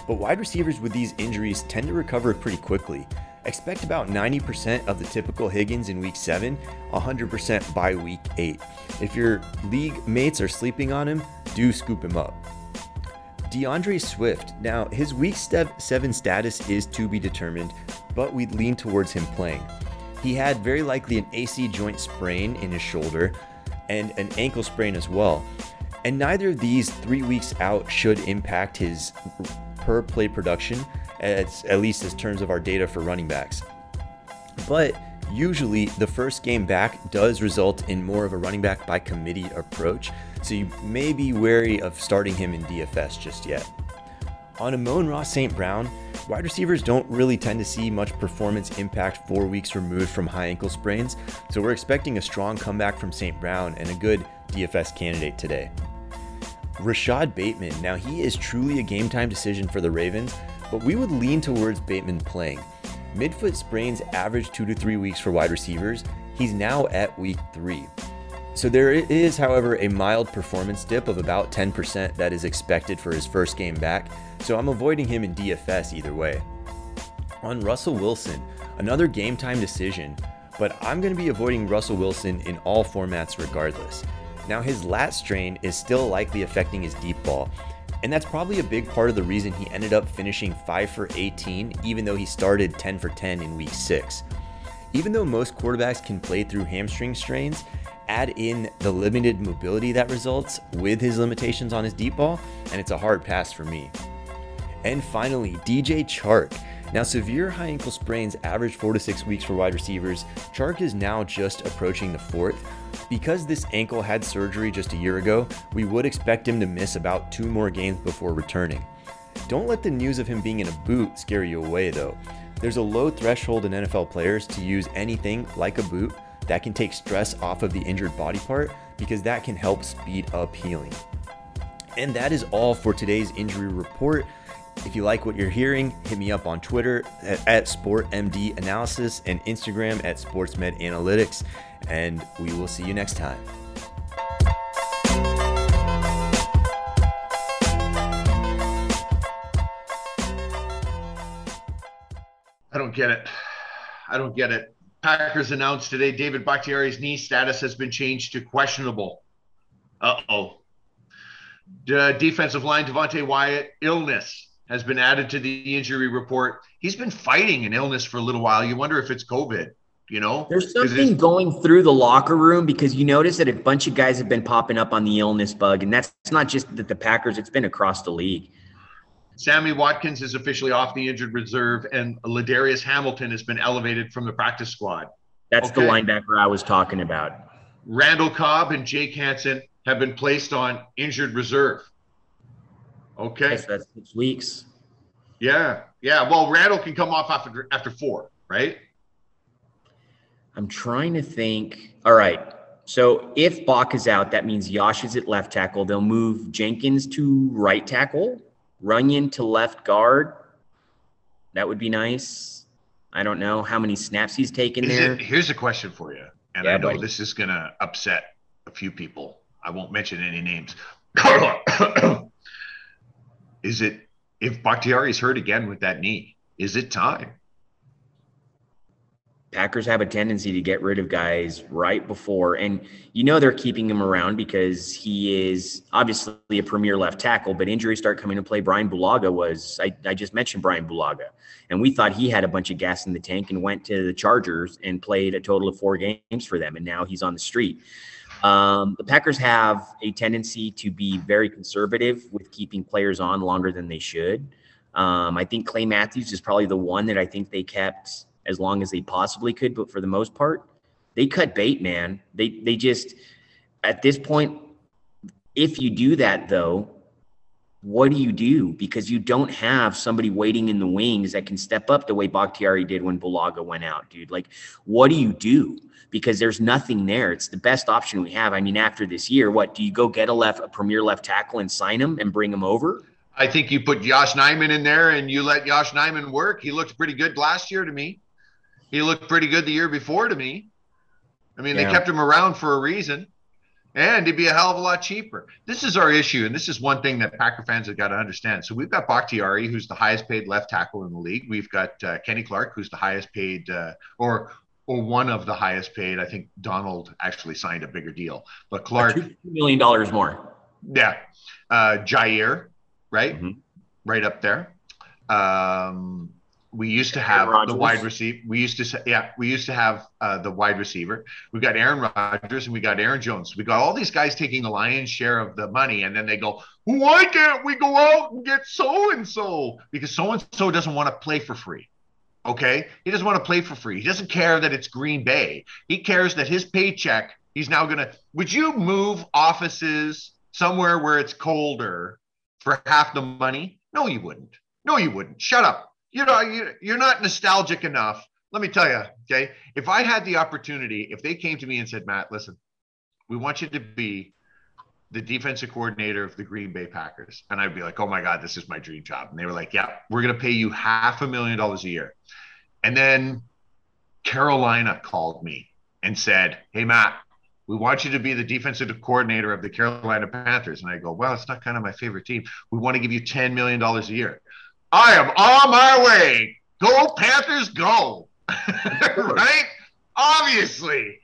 but wide receivers with these injuries tend to recover pretty quickly. Expect about 90% of the typical Higgins in week 7, 100% by week 8. If your league mates are sleeping on him, do scoop him up. D'Andre Swift. Now, his week 7 status is to be determined, but we'd lean towards him playing. He had very likely an AC joint sprain in his shoulder and an ankle sprain as well. And neither of these three weeks out should impact his per play production, at, at least in terms of our data for running backs. But usually the first game back does result in more of a running back by committee approach, so you may be wary of starting him in DFS just yet. On Amon-Ra St. Brown, Wide receivers don't really tend to see much performance impact four weeks removed from high ankle sprains, so we're expecting a strong comeback from St. Brown and a good DFS candidate today. Rashod Bateman, now he is truly a game time decision for the Ravens, but we would lean towards Bateman playing. Midfoot sprains average two to three weeks for wide receivers. He's now at week three. So there is, however, a mild performance dip of about 10% that is expected for his first game back, so I'm avoiding him in DFS either way. On Russell Wilson, another game time decision, but I'm going to be avoiding Russell Wilson in all formats regardless. Now, his lat strain is still likely affecting his deep ball, and that's probably a big part of the reason he ended up finishing 5 for 18, even though he started 10 for 10 in week 6. Even though most quarterbacks can play through hamstring strains, add in the limited mobility that results with his limitations on his deep ball, and it's a hard pass for me. And finally, DJ Chark. Now, severe high ankle sprains average four to six weeks for wide receivers. Chark is now just approaching the fourth. Because this ankle had surgery just a year ago, we would expect him to miss about two more games before returning. Don't let the news of him being in a boot scare you away, though. There's a low threshold in NFL players to use anything like a boot that can take stress off of the injured body part because that can help speed up healing. And that is all for today's injury report. If you like what you're hearing, hit me up on Twitter at, at SportMD Analysis and Instagram at SportsMedAnalytics. And we will see you next time. I don't get it. I don't get it. Packers announced today David Bakhtiari's knee status has been changed to questionable. Uh oh. The defensive line, Devonte Wyatt, illness has been added to the injury report. He's been fighting an illness for a little while. You wonder if it's COVID, you know? There's something going through the locker room because you notice that a bunch of guys have been popping up on the illness bug. And that's not just that the Packers, it's been across the league. Sammy Watkins is officially off the injured reserve, and Ladarius Hamilton has been elevated from the practice squad. That's okay. the linebacker I was talking about. Randall Cobb and Jake Hansen have been placed on injured reserve. Okay. That's six weeks. Yeah. Yeah. Well, Randall can come off after after four, right? I'm trying to think. All right. So if Bach is out, that means Yosh is at left tackle. They'll move Jenkins to right tackle, Runyan to left guard. That would be nice. I don't know how many snaps he's taken is there. It, here's a question for you. And yeah, I know buddy. this is going to upset a few people. I won't mention any names. *coughs* *coughs* *coughs* is it if Bakhtiari's hurt again with that knee? Is it time? Packers have a tendency to get rid of guys right before, and you know they're keeping him around because he is obviously a premier left tackle. But injuries start coming to play. Brian Bulaga was I, I just mentioned Brian Bulaga, and we thought he had a bunch of gas in the tank and went to the Chargers and played a total of four games for them, and now he's on the street. Um, the Packers have a tendency to be very conservative with keeping players on longer than they should. Um, I think Clay Matthews is probably the one that I think they kept as long as they possibly could, but for the most part, they cut bait, man. They they just at this point, if you do that though, what do you do? Because you don't have somebody waiting in the wings that can step up the way Bakhtiari did when Bulaga went out, dude. Like, what do you do? Because there's nothing there. It's the best option we have. I mean, after this year, what do you go get a left, a premier left tackle and sign him and bring him over? I think you put Josh Nijman in there and you let Josh Nijman work. He looked pretty good last year to me. He looked pretty good the year before to me. I mean, yeah. they kept him around for a reason, and it'd be a hell of a lot cheaper. This is our issue, and this is one thing that Packer fans have got to understand. So we've got Bakhtiari, who's the highest paid left tackle in the league. We've got uh, Kenny Clark, who's the highest paid, uh, or or one of the highest paid. I think Donald actually signed a bigger deal, but Clark two million dollars more. Yeah, uh, Jaire, right, mm-hmm. right up there. Um, we used to have the wide receiver. We used to, yeah, we used to have uh, the wide receiver. We got Aaron Rodgers and we got Aaron Jones. We got all these guys taking the lion's share of the money, and then they go, "Why can't we go out and get so and so?" Because so and so doesn't want to play for free. Okay, he doesn't want to play for free. He doesn't care that it's Green Bay. He cares that his paycheck. He's now gonna. Would you move offices somewhere where it's colder for half the money? No, you wouldn't. No, you wouldn't. Shut up. You know, you, you're not nostalgic enough. Let me tell you, okay. If I had the opportunity, if they came to me and said, Matt, listen, we want you to be the defensive coordinator of the Green Bay Packers, and I'd be like, oh my God, this is my dream job. And they were like, yeah, we're going to pay you half a million dollars a year. And then Carolina called me and said, hey, Matt, we want you to be the defensive coordinator of the Carolina Panthers. And I go, well, it's not kind of my favorite team. We want to give you $10 million a year. I am on my way. Go Panthers, go. *laughs* right? Obviously.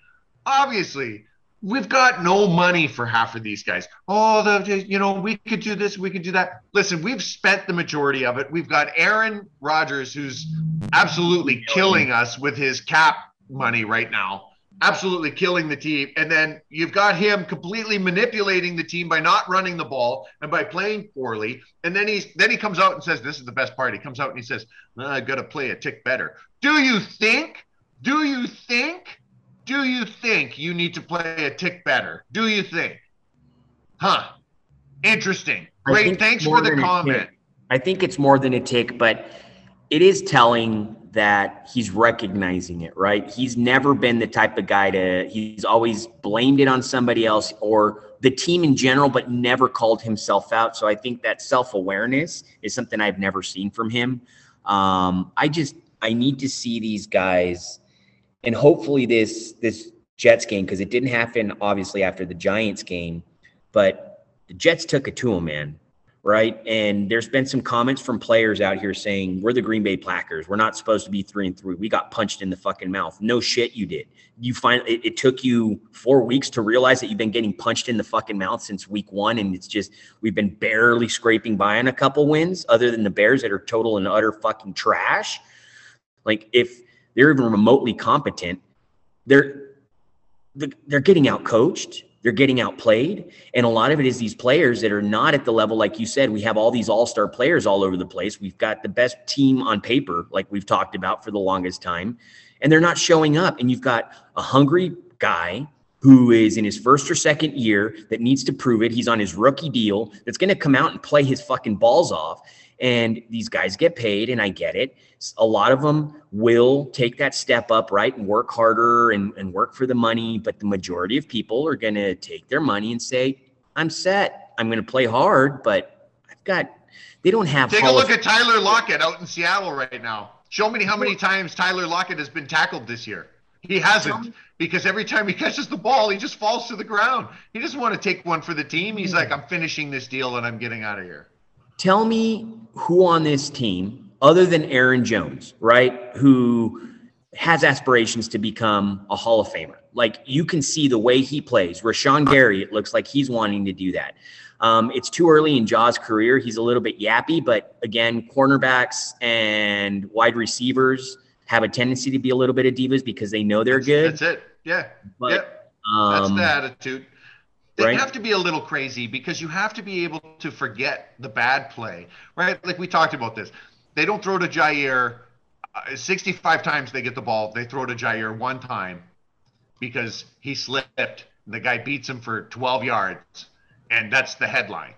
Obviously. We've got no money for half of these guys. Oh, the you know, we could do this, we could do that. Listen, we've spent the majority of it. We've got Aaron Rodgers who's absolutely killing us with his cap money right now absolutely killing the team. And then you've got him completely manipulating the team by not running the ball and by playing poorly. And then he's then he comes out and says, "This is the best part." He comes out and he says, well, "I got to play a tick better." Do you think? Do you think? Do you think you need to play a tick better? Do you think? Huh? Interesting. Great. Thanks for the comment. I think it's more than a tick, but it is telling that he's recognizing it, right? He's never been the type of guy to, he's always blamed it on somebody else or the team in general, but never called himself out. So I think that self awareness is something I've never seen from him. Um, I just, I need to see these guys and hopefully this, this Jets game, because it didn't happen obviously after the Giants game, but the Jets took it to him, man right? And there's been some comments from players out here saying we're the Green Bay Packers. We're not supposed to be three and three. We got punched in the fucking mouth. No shit, you did. You find it, it, took you four weeks to realize that you've been getting punched in the fucking mouth since week one, and it's just we've been barely scraping by on a couple wins, other than the Bears that are total and utter fucking trash. Like if they're even remotely competent, they're they're getting out coached they're getting outplayed. And a lot of it is these players that are not at the level, like you said, we have all these all star players all over the place. We've got the best team on paper, like we've talked about for the longest time, and they're not showing up. And you've got a hungry guy who is in his first or second year that needs to prove it. He's on his rookie deal that's going to come out and play his fucking balls off. And these guys get paid, and I get it. A lot of them will take that step up, right, and work harder and, and work for the money. But the majority of people are going to take their money and say, I'm set. I'm going to play hard, but I've got, they don't have. Take a look of- at Tyler Lockett out in Seattle right now. Show me how many times Tyler Lockett has been tackled this year. He hasn't because every time he *laughs* catches the ball, he just falls to the ground. He doesn't want to take one for the team. He's like, I'm finishing this deal and I'm getting out of here. Tell me who on this team, other than Aaron Jones, right, who has aspirations to become a Hall of Famer. Like you can see the way he plays. Rashan Gary, it looks like he's wanting to do that. Um, it's too early in Jaw's career. He's a little bit yappy, but again, cornerbacks and wide receivers have a tendency to be a little bit of divas because they know they're good. That's it. Yeah. But, yep. That's um, the attitude. They right? have to be a little crazy because you have to be able to forget the bad play, right? Like we talked about this. They don't throw to Jaire uh, 65 times they get the ball. They throw to Jaire one time because he slipped. The guy beats him for 12 yards, and that's the headline,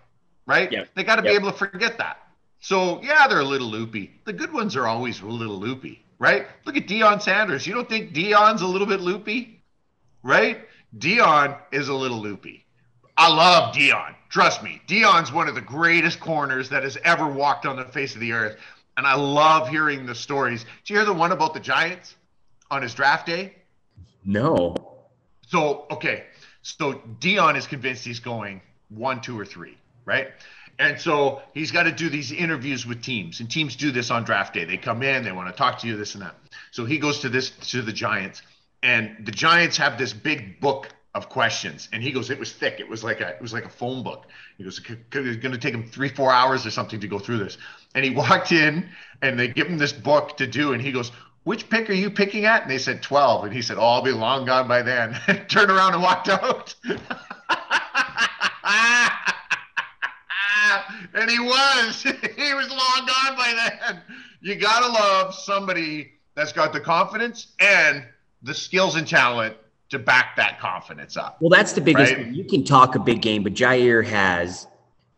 right? Yep. They got to be Yep. able to forget that. So, yeah, they're a little loopy. The good ones are always a little loopy, right? Look at Deion Sanders. You don't think Deion's a little bit loopy, right? Deion is a little loopy. I love Deion. Trust me, Deion's one of the greatest corners that has ever walked on the face of the earth. And I love hearing the stories. Did you hear the one about the Giants on his draft day? No. So, okay. So Deion is convinced he's going one, two, or three, right? And so he's got to do these interviews with teams, and teams do this on draft day. They come in, they want to talk to you, this and that. So he goes to this to the Giants, and the Giants have this big book of questions, and he goes, it was thick. It was like a it was like a phone book. He goes, it's going to take him three, four hours or something to go through this. And he *laughs* walked in, and they give him this book to do, and he goes, which pick are you picking at? And they said 12. And he said, Oh, I'll be long gone by then. *laughs* Turned around and walked out. *laughs* and he was. he was long gone by then. You got to love somebody that's got the confidence and the skills and talent to back that confidence up. Well, that's the biggest. Right? You can talk a big game, but Jaire has,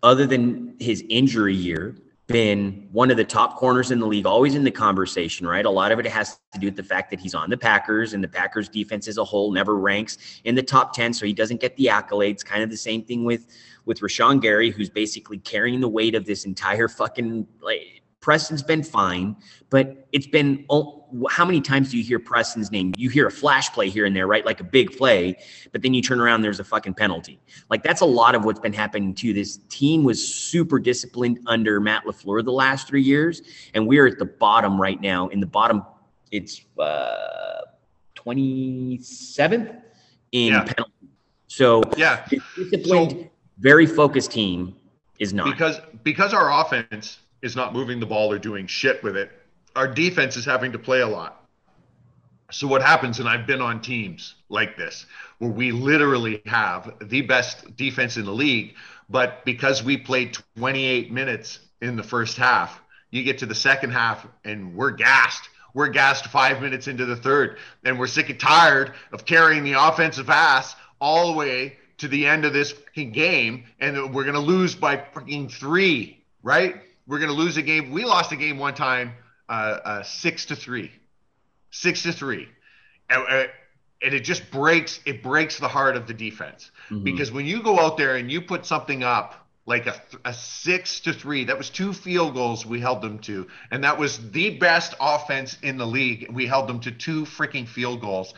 other than his injury year, been one of the top corners in the league, always in the conversation, right? A lot of it has to do with the fact that he's on the Packers and the Packers defense as a whole never ranks in the top 10. So he doesn't get the accolades. Kind of the same thing with, with Rashan Gary, who's basically carrying the weight of this entire fucking like Preston's been fine, but it's been how many times do you hear Preston's name? You hear a flash play here and there, right? Like a big play, but then you turn around, there's a fucking penalty. Like that's a lot of what's been happening to This team was super disciplined under Matt LaFleur the last three years, and we're at the bottom right now. In the bottom, it's uh 27th in Yeah. penalty. So Yeah. disciplined, very focused team is not. because because our offense is not moving the ball or doing shit with it. Our defense is having to play a lot. So what happens and i've been on teams like this where we literally have the best defense in the league but because we played 28 minutes in the first half you get to the second half and we're gassed. We're gassed five minutes into the third and we're sick and tired of carrying the offensive ass all the way to the end of this game and we're to lose by fucking three right we're going to lose a game. We lost a game one time uh, uh, six to three. Six to three. And, uh, and it just breaks it breaks the heart of the defense. Mhm. because when you go out there and you put something up like a, a six to three that was two field goals we held them to. And that was the best offense in the league. We held them to two freaking field goals.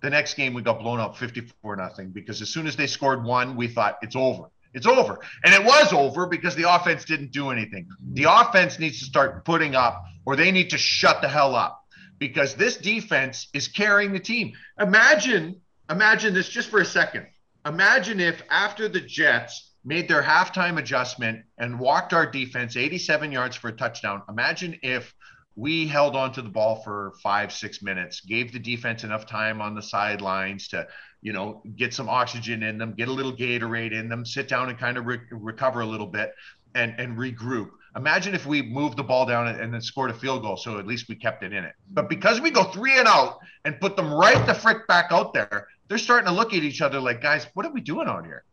The next game we got blown up 54 nothing because as soon as they scored one we thought it's over it's over. And it was over because the offense didn't do anything. The offense needs to start putting up or they need to shut the hell up because this defense is carrying the team. Imagine imagine this just for a second. Imagine if after the jets made their halftime adjustment and walked our defense 87 yards for a touchdown imagine if we held on to the ball for five six minutes gave the defense enough time on the sidelines to you know get some oxygen in them get a little gatorade in them sit down and kind of re- recover a little bit and and regroup imagine if we moved the ball down and, and then scored a field goal so at least we kept it in it but because we go three and out and put them right the frick back out there they're starting to look at each other like guys what are we doing out here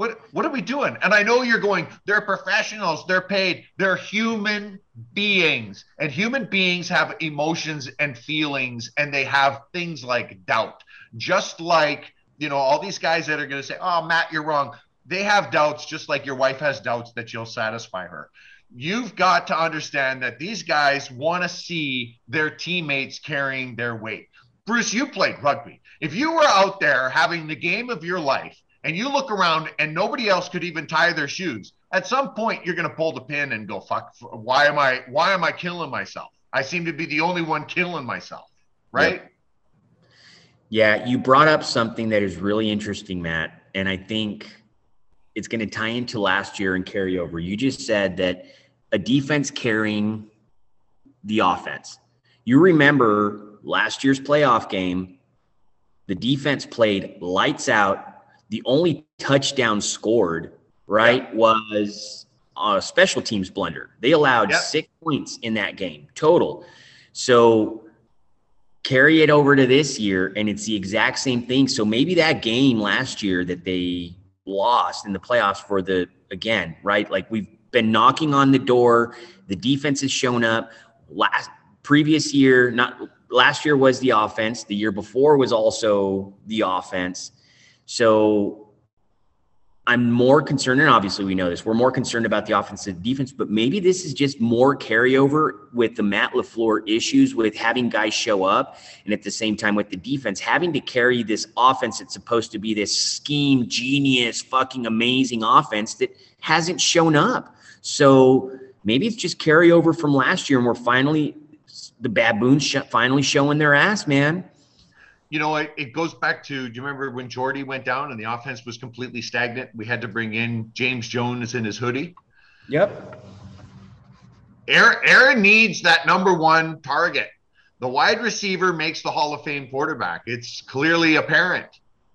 what what are we doing? And I know you're going, they're professionals, they're paid, they're human beings. And human beings have emotions and feelings and they have things like doubt. Just like, you know, all these guys that are going to say, "Oh, Matt, you're wrong." They have doubts just like your wife has doubts that you'll satisfy her. You've got to understand that these guys want to see their teammates carrying their weight. Bruce, you played rugby. If you were out there having the game of your life and you look around and nobody else could even tie their shoes, at some point you're going to pull the pin and go, "Fuck! Why am I? Why am I killing myself? I seem to be the only one killing myself." Right? You brought up something that is really interesting, Matt, and I think it's going to tie into last year and carry over. You just said that a defense carrying the offense. You remember last year's playoff game, the defense played lights out. The only touchdown scored, right, was a special teams blunder. They allowed Yep. six points in that game total. So carry it over to this year and it's the exact same thing. So maybe that game last year that they lost in the playoffs for the again, right? Like we've been knocking on the door, the defense has shown up. Last previous year, not last year was the offense, the year before was also the offense. So I'm more concerned, and obviously we know this. We're more concerned about the offensive defense, but maybe this is just more carryover with the Matt LaFleur issues with having guys show up, and at the same time with the defense having to carry this offense that's supposed to be this scheme genius, fucking amazing offense that hasn't shown up. So maybe it's just carryover from last year, and we're finally the baboons sh- finally showing their ass, man. You know, it, it goes back to do you remember when Jordy went down and the offense was completely stagnant? We had to bring in James Jones in his hoodie. Yep. Aaron, Aaron needs that number one target. The wide receiver makes the Hall of Fame quarterback. It's clearly apparent.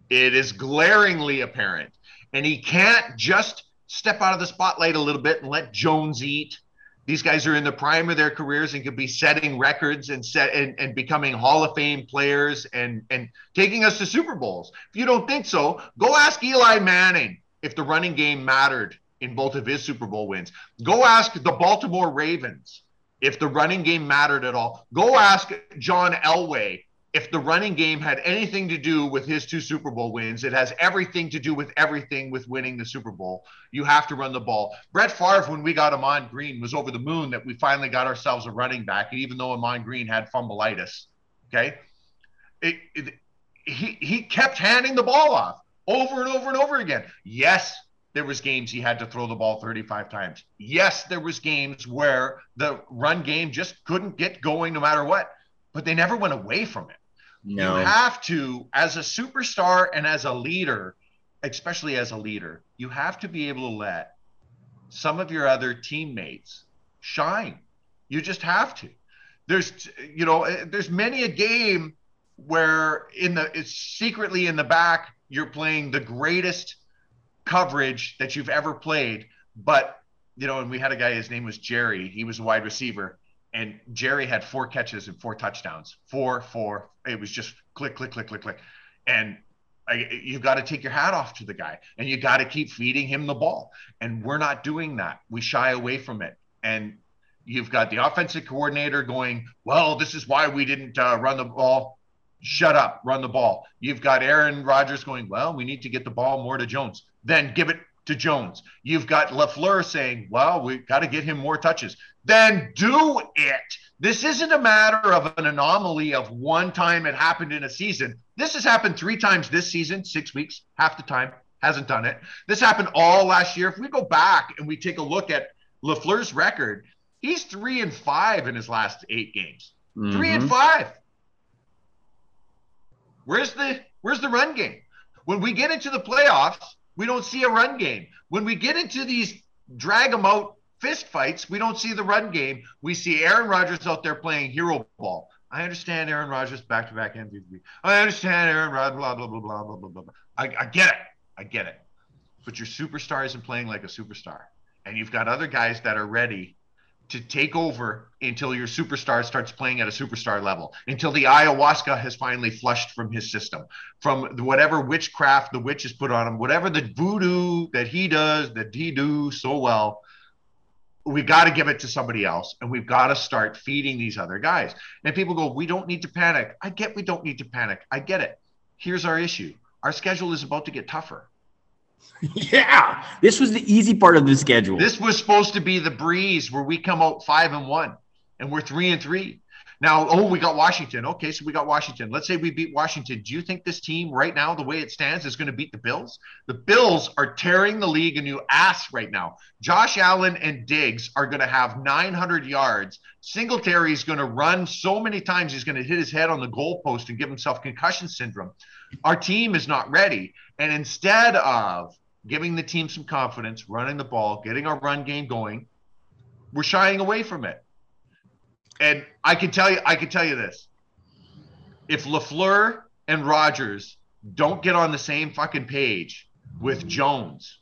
It is glaringly apparent. And he can't just step out of the spotlight a little bit and let Jones eat. These guys are in the prime of their careers and could be setting records and set and, and becoming Hall of Fame players and and taking us to Super Bowls. If you don't think so, go ask Eli Manning if the running game mattered in both of his Super Bowl wins. Go ask the Baltimore Ravens if the running game mattered at all. Go ask John Elway if the running game had anything to do with his two Super Bowl wins. It has everything to do with everything with winning the Super Bowl. You have to run the ball. Brett Favre, when we got Ahman Green, was over the moon that we finally got ourselves a running back, And even though Ahman Green had fumbleitis. Okay. It, it, he, he kept handing the ball off over and over and over again. Yes, there was games he had to throw the ball 35 times. Yes, there was games where the run game just couldn't get going no matter what, but they never went away from it. No. You have to, as a superstar and as a leader, especially as a leader, you have to be able to let some of your other teammates shine. You just have to. There's, you know, eh, there's many a game where in the it's secretly in the back you're playing the greatest coverage that you've ever played, but you know, and we had a guy, his name was Jerry. He was a wide receiver, and Jerry had four catches and four touchdowns. Four, four. It was just click, click, click, click, click. And I, you've got to take your hat off to the guy, and you got to keep feeding him the ball. And we're not doing that. We shy away from it. And you've got the offensive coordinator going, "Well, this is why we didn't uh, run the ball." Shut up, run the ball. You've got Aaron Rodgers going, "Well, we need to get the ball more to Jones." Then give it to Jones. You've got LaFleur saying, well, we've got to get him more touches. Then do it. This isn't a matter of an anomaly of one time it happened in a season. This has happened three times this season, six weeks, half the time, hasn't done it. This happened all last year. If we go back and we take a look at LaFleur's record, he's three and five in his last eight games. Three and Mhm. five. Where's the where's the run game? When we get into the playoffs, we don't see a run game. When we get into these drag them out fist fights, we don't see the run game. We see Aaron Rodgers out there playing hero ball. I understand Aaron Rodgers back to back MVP. I understand Aaron Rodgers, blah, blah, blah, blah, blah, blah, blah. I, I get it. I get it. But your superstar isn't playing like a superstar. And you've got other guys that are ready to take over until your superstar starts playing at a superstar level, until the ayahuasca has finally flushed from his system, from whatever witchcraft the witch has put on him, whatever the voodoo that he does, that he do so well. We've got to give it to somebody else, and we've got to start feeding these other guys. And people go, "We don't need to panic." I get we don't need to panic. I get it. Here's our issue: our schedule is about to get tougher. *laughs* Yeah. This was the easy part of the schedule. This was supposed to be the breeze where we come out five and one, and we're three and three. Now, oh, we got Washington. Okay, so we got Washington. Let's say we beat Washington. Do you think this team right now, the way it stands, is going to beat the Bills? The Bills are tearing the league a new ass right now. Josh Allen and Diggs are going to have 900 yards. Singletary is going to run so many times he's going to hit his head on the goalpost and give himself concussion syndrome. Our team is not ready. And instead of giving the team some confidence, running the ball, getting our run game going, we're shying away from it. And I can tell you, I can tell you this: if LaFleur and Rodgers don't get on the same fucking page with Jones,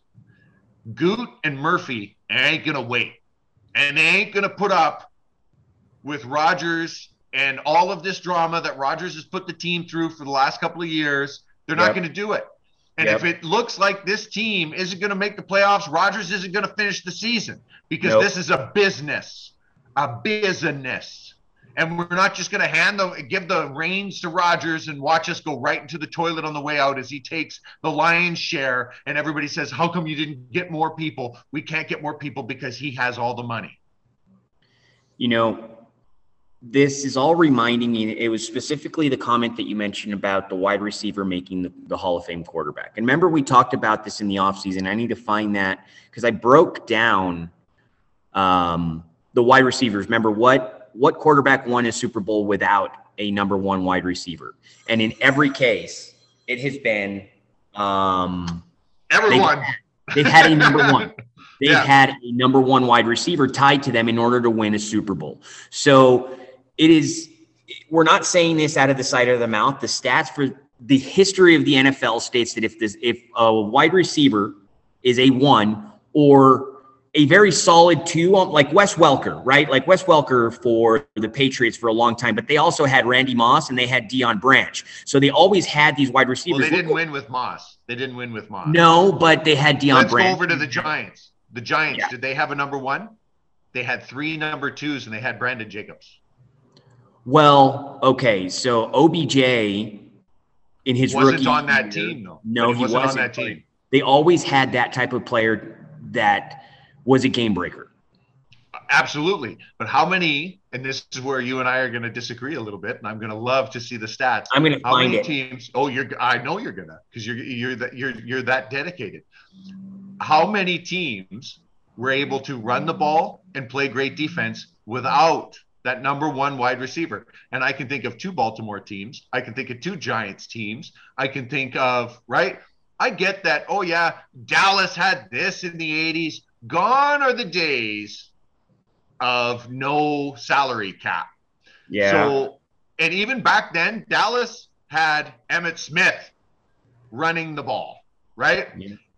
Gute and Murphy ain't gonna wait, and they ain't gonna put up with Rodgers and all of this drama that Rodgers has put the team through for the last couple of years. They're not going to do it. And Yep. if it looks like this team isn't going to make the playoffs, Rodgers isn't going to finish the season because Nope. this is a business, a business. And we're not just going to hand the give the reins to Rodgers and watch us go right into the toilet on the way out as he takes the lion's share. And everybody says, "How come you didn't get more people?" We can't get more people because he has all the money. you know, this is all reminding me. It was specifically the comment that you mentioned about the wide receiver making the, the Hall of Fame quarterback. And remember, we talked about this in the offseason. I need to find that because I broke down um, the wide receivers. Remember what what quarterback won a Super Bowl without a number one wide receiver? And in every case, it has been um, Everyone. They've had a number *laughs* one. They've Yeah. had a number one wide receiver tied to them in order to win a Super Bowl. So it is, we're not saying this out of the side of the mouth. The stats for the history of the NFL states that if this, if a wide receiver is a one or a very solid two, like Wes Welker, right? Like Wes Welker for the Patriots for a long time, but they also had Randy Moss and they had Deion Branch. So they always had these wide Well, receivers. they didn't win with Moss. They didn't win with Moss. No, but they had Deion Let's Branch. go over to the Giants. The Giants, did they have a number one? They had three number twos and they had Brandon Jacobs. Well, okay, so OBJ in his Wasn't rookie on that year- team, though. No, he he wasn't on wasn't. that team. They always had that type of player that was a game breaker. Absolutely. But how many, and this is where you and I are going to disagree a little bit, and I'm going to love to see the stats. I'm gonna how find many it. teams? Oh, you're I know you're gonna because you're you're that you're you're that dedicated. How many teams were able to run the ball and play great defense without that number one wide receiver? And I can think of two Baltimore teams. I can think of two Giants teams. I can think of right. I get that. Oh yeah, Dallas had this in the '80s. Gone are the days of no salary cap. Yeah. So, and even back then, Dallas had Emmitt Smith running the ball, right?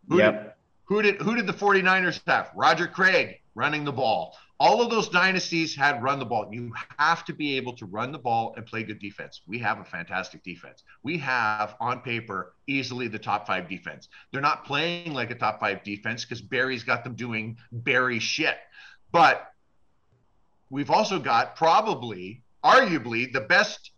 Who Yep. Did, who did who did the 49ers have? Roger Craig running the ball. All of those dynasties had run the ball. You have to be able to run the ball and play good defense. We have a fantastic defense. We have on paper easily the top 5 defense. They're not playing like a top 5 defense cuz Barry's got them doing Barry shit. But we've also got probably, arguably, the best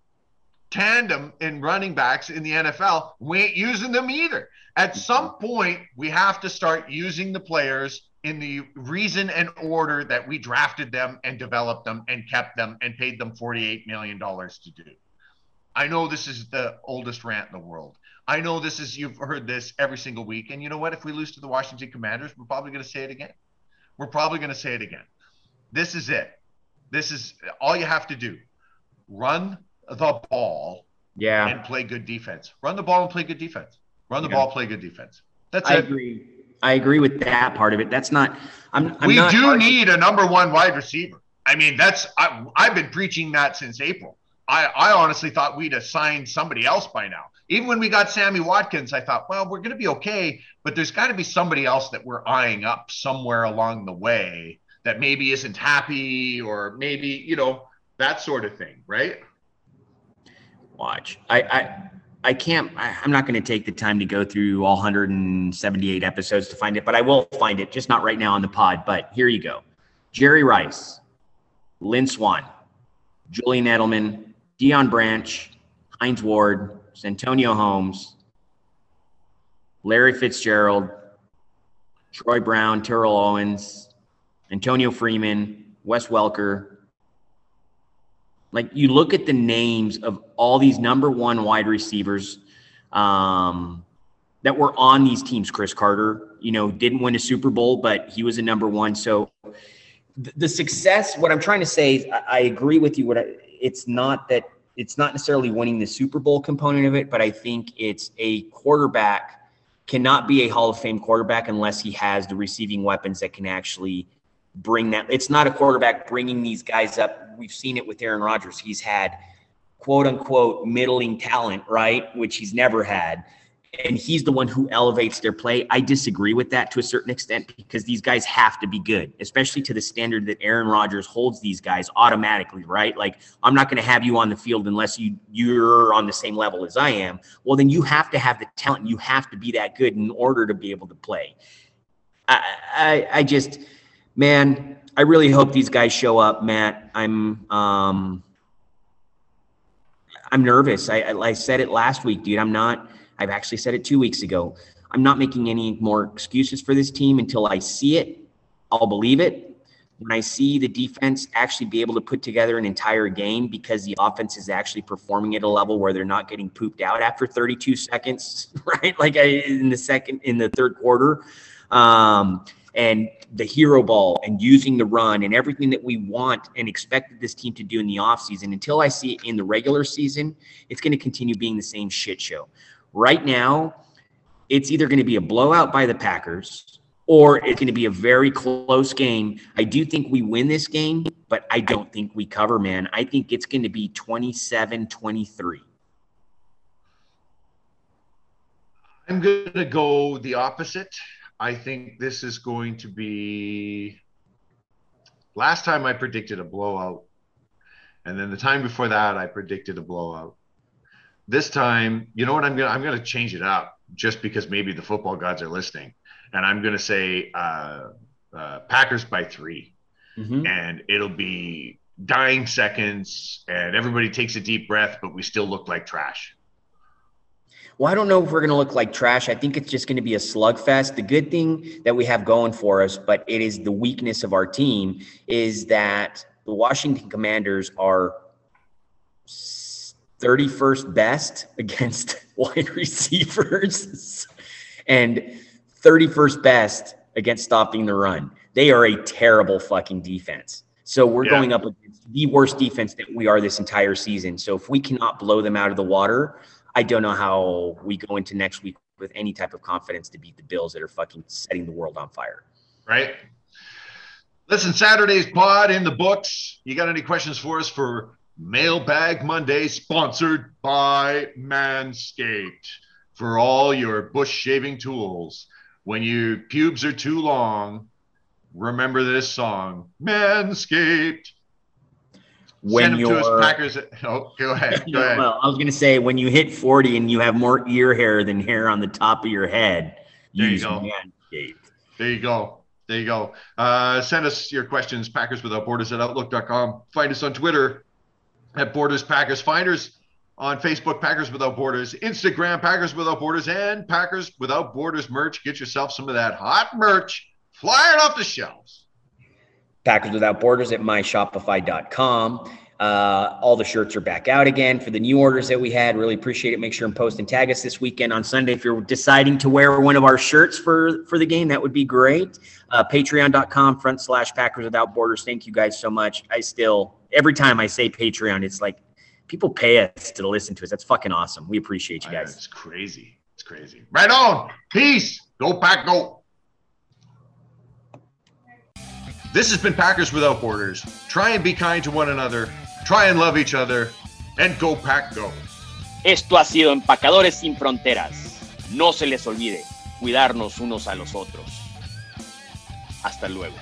tandem in running backs in the NFL. We ain't using them either. At mm-hmm. some point, we have to start using the players in the reason and order that we drafted them and developed them and kept them and paid them $48 million to do. I know this is the oldest rant in the world. I know this is, you've heard this every single week. And you know what? If we lose to the Washington Commanders, we're probably going to say it again. We're probably going to say it again. This is it. This is all you have to do. Run the ball Yeah. and play good defense. Run the ball and play good defense. Run the Yeah. ball, play good defense. That's I it. agree. I agree with that part of it. That's not. I'm. I'm we not do arguing- need a number one wide receiver. I mean, that's I, I've been preaching that since April. I, I honestly thought we'd assign somebody else by now. Even when we got Sammy Watkins, I thought, well, we're going to be okay, but there's got to be somebody else that we're eyeing up somewhere along the way that maybe isn't happy or maybe you know that sort of thing, right? Watch. I I I can't. I, I'm not going to take the time to go through all 178 episodes to find it, but I will find it. Just not right now on the pod. But here you go: Jerry Rice, Lynn Swann, Julian Edelman, Deion Branch, Hines Ward, Santonio Holmes, Larry Fitzgerald, Troy Brown, Terrell Owens, Antonio Freeman, Wes Welker, like you look at the names of all these number one wide receivers um, that were on these teams. Cris Carter, you know, didn't win a Super Bowl, but he was a number one. So th- the success, what I'm trying to say is I, I agree with you. What I, it's not that it's not necessarily winning the Super Bowl component of it, but I think it's a quarterback cannot be a Hall of Fame quarterback unless he has the receiving weapons that can actually bring that. It's not a quarterback bringing these guys up. We've seen it with Aaron Rodgers. He's had quote unquote middling talent, right? Which he's never had. And he's the one who elevates their play. I disagree with that to a certain extent because these guys have to be good, especially to the standard that Aaron Rodgers holds these guys automatically, right? Like I'm not going to have you on the field unless you you're on the same level as I am. Well, then you have to have the talent. You have to be that good in order to be able to play. I I, I just man, I really hope these guys show up, Matt. I'm um I'm nervous. I, I said it last week, dude. I'm not I've actually said it 2 weeks ago. I'm not making any more excuses for this team until I see it. I'll believe it. When I see the defense actually be able to put together an entire game because the offense is actually performing at a level where they're not getting pooped out after 32 seconds, *laughs* right? Like I, in the second, in the third quarter. Um, and the hero ball and using the run and everything that we want and expected this team to do in the offseason until I see it in the regular season, it's going to continue being the same shit show. Right now, it's either going to be a blowout by the Packers or it's going to be a very close game. I do think we win this game, but I don't think we cover, man. I think it's going to be 27 23. I'm going to go the opposite. I think this is going to be. Last time I predicted a blowout. And then the time before that, I predicted a blowout. This time, you know what I'm going to I'm going to change it up just because maybe the football gods are listening. And I'm going to say uh uh, Packers by 3 Mhm. and it'll be dying seconds, and everybody takes a deep breath, but we still look like trash. Well, I don't know if we're going to look like trash. I think it's just going to be a slugfest. The good thing that we have going for us, but it is the weakness of our team, is that the Washington Commanders are 31st best *laughs* against *laughs* wide receivers and 31st best against stopping the run. They are a terrible fucking defense. So we're Yeah. going up against the worst defense that we are this entire season. So if we cannot blow them out of the water, I don't know how we go into next week with any type of confidence to beat the Bills that are fucking setting the world on fire. right? Listen, Saturday's pod in the books. You got any questions for us for Mailbag Monday, sponsored by Manscaped for all your bush shaving tools. When your pubes are too long, remember this song, Manscaped. When Send to you're us, Packers. *laughs* Oh, go ahead. Go *laughs* ahead. well, I was gonna say when you hit 40 and you have more ear hair than hair on the top of your head, There you go. There you go. There you go. Uh, send us your questions, Packers Without Borders at Outlook.com. Find us on Twitter at Borders Packers. Find us on Facebook, Packers Without Borders, Instagram, Packers Without Borders, and Packers Without Borders merch. Get yourself some of that hot merch flying off the shelves. Packers Without Borders at myshopify.com. Uh, all the shirts are back out again for the new orders that we had. Really appreciate it. Make sure and post and tag us this weekend on Sunday if you're deciding to wear one of our shirts for for the game. That would be great. Uh, Patreon.com front slash Packers Without Borders. Thank you guys so much. I still every time I say Patreon, it's like people pay us to listen to us. That's fucking awesome. We appreciate you guys. It's crazy. It's crazy. Right on. Peace. Go Pack Go. This has been Packers Without Borders. Try and be kind to one another. Try and love each other. And go Pack Go. Esto ha sido Empacadores sin Fronteras. No se les olvide cuidarnos unos a los otros. Hasta luego.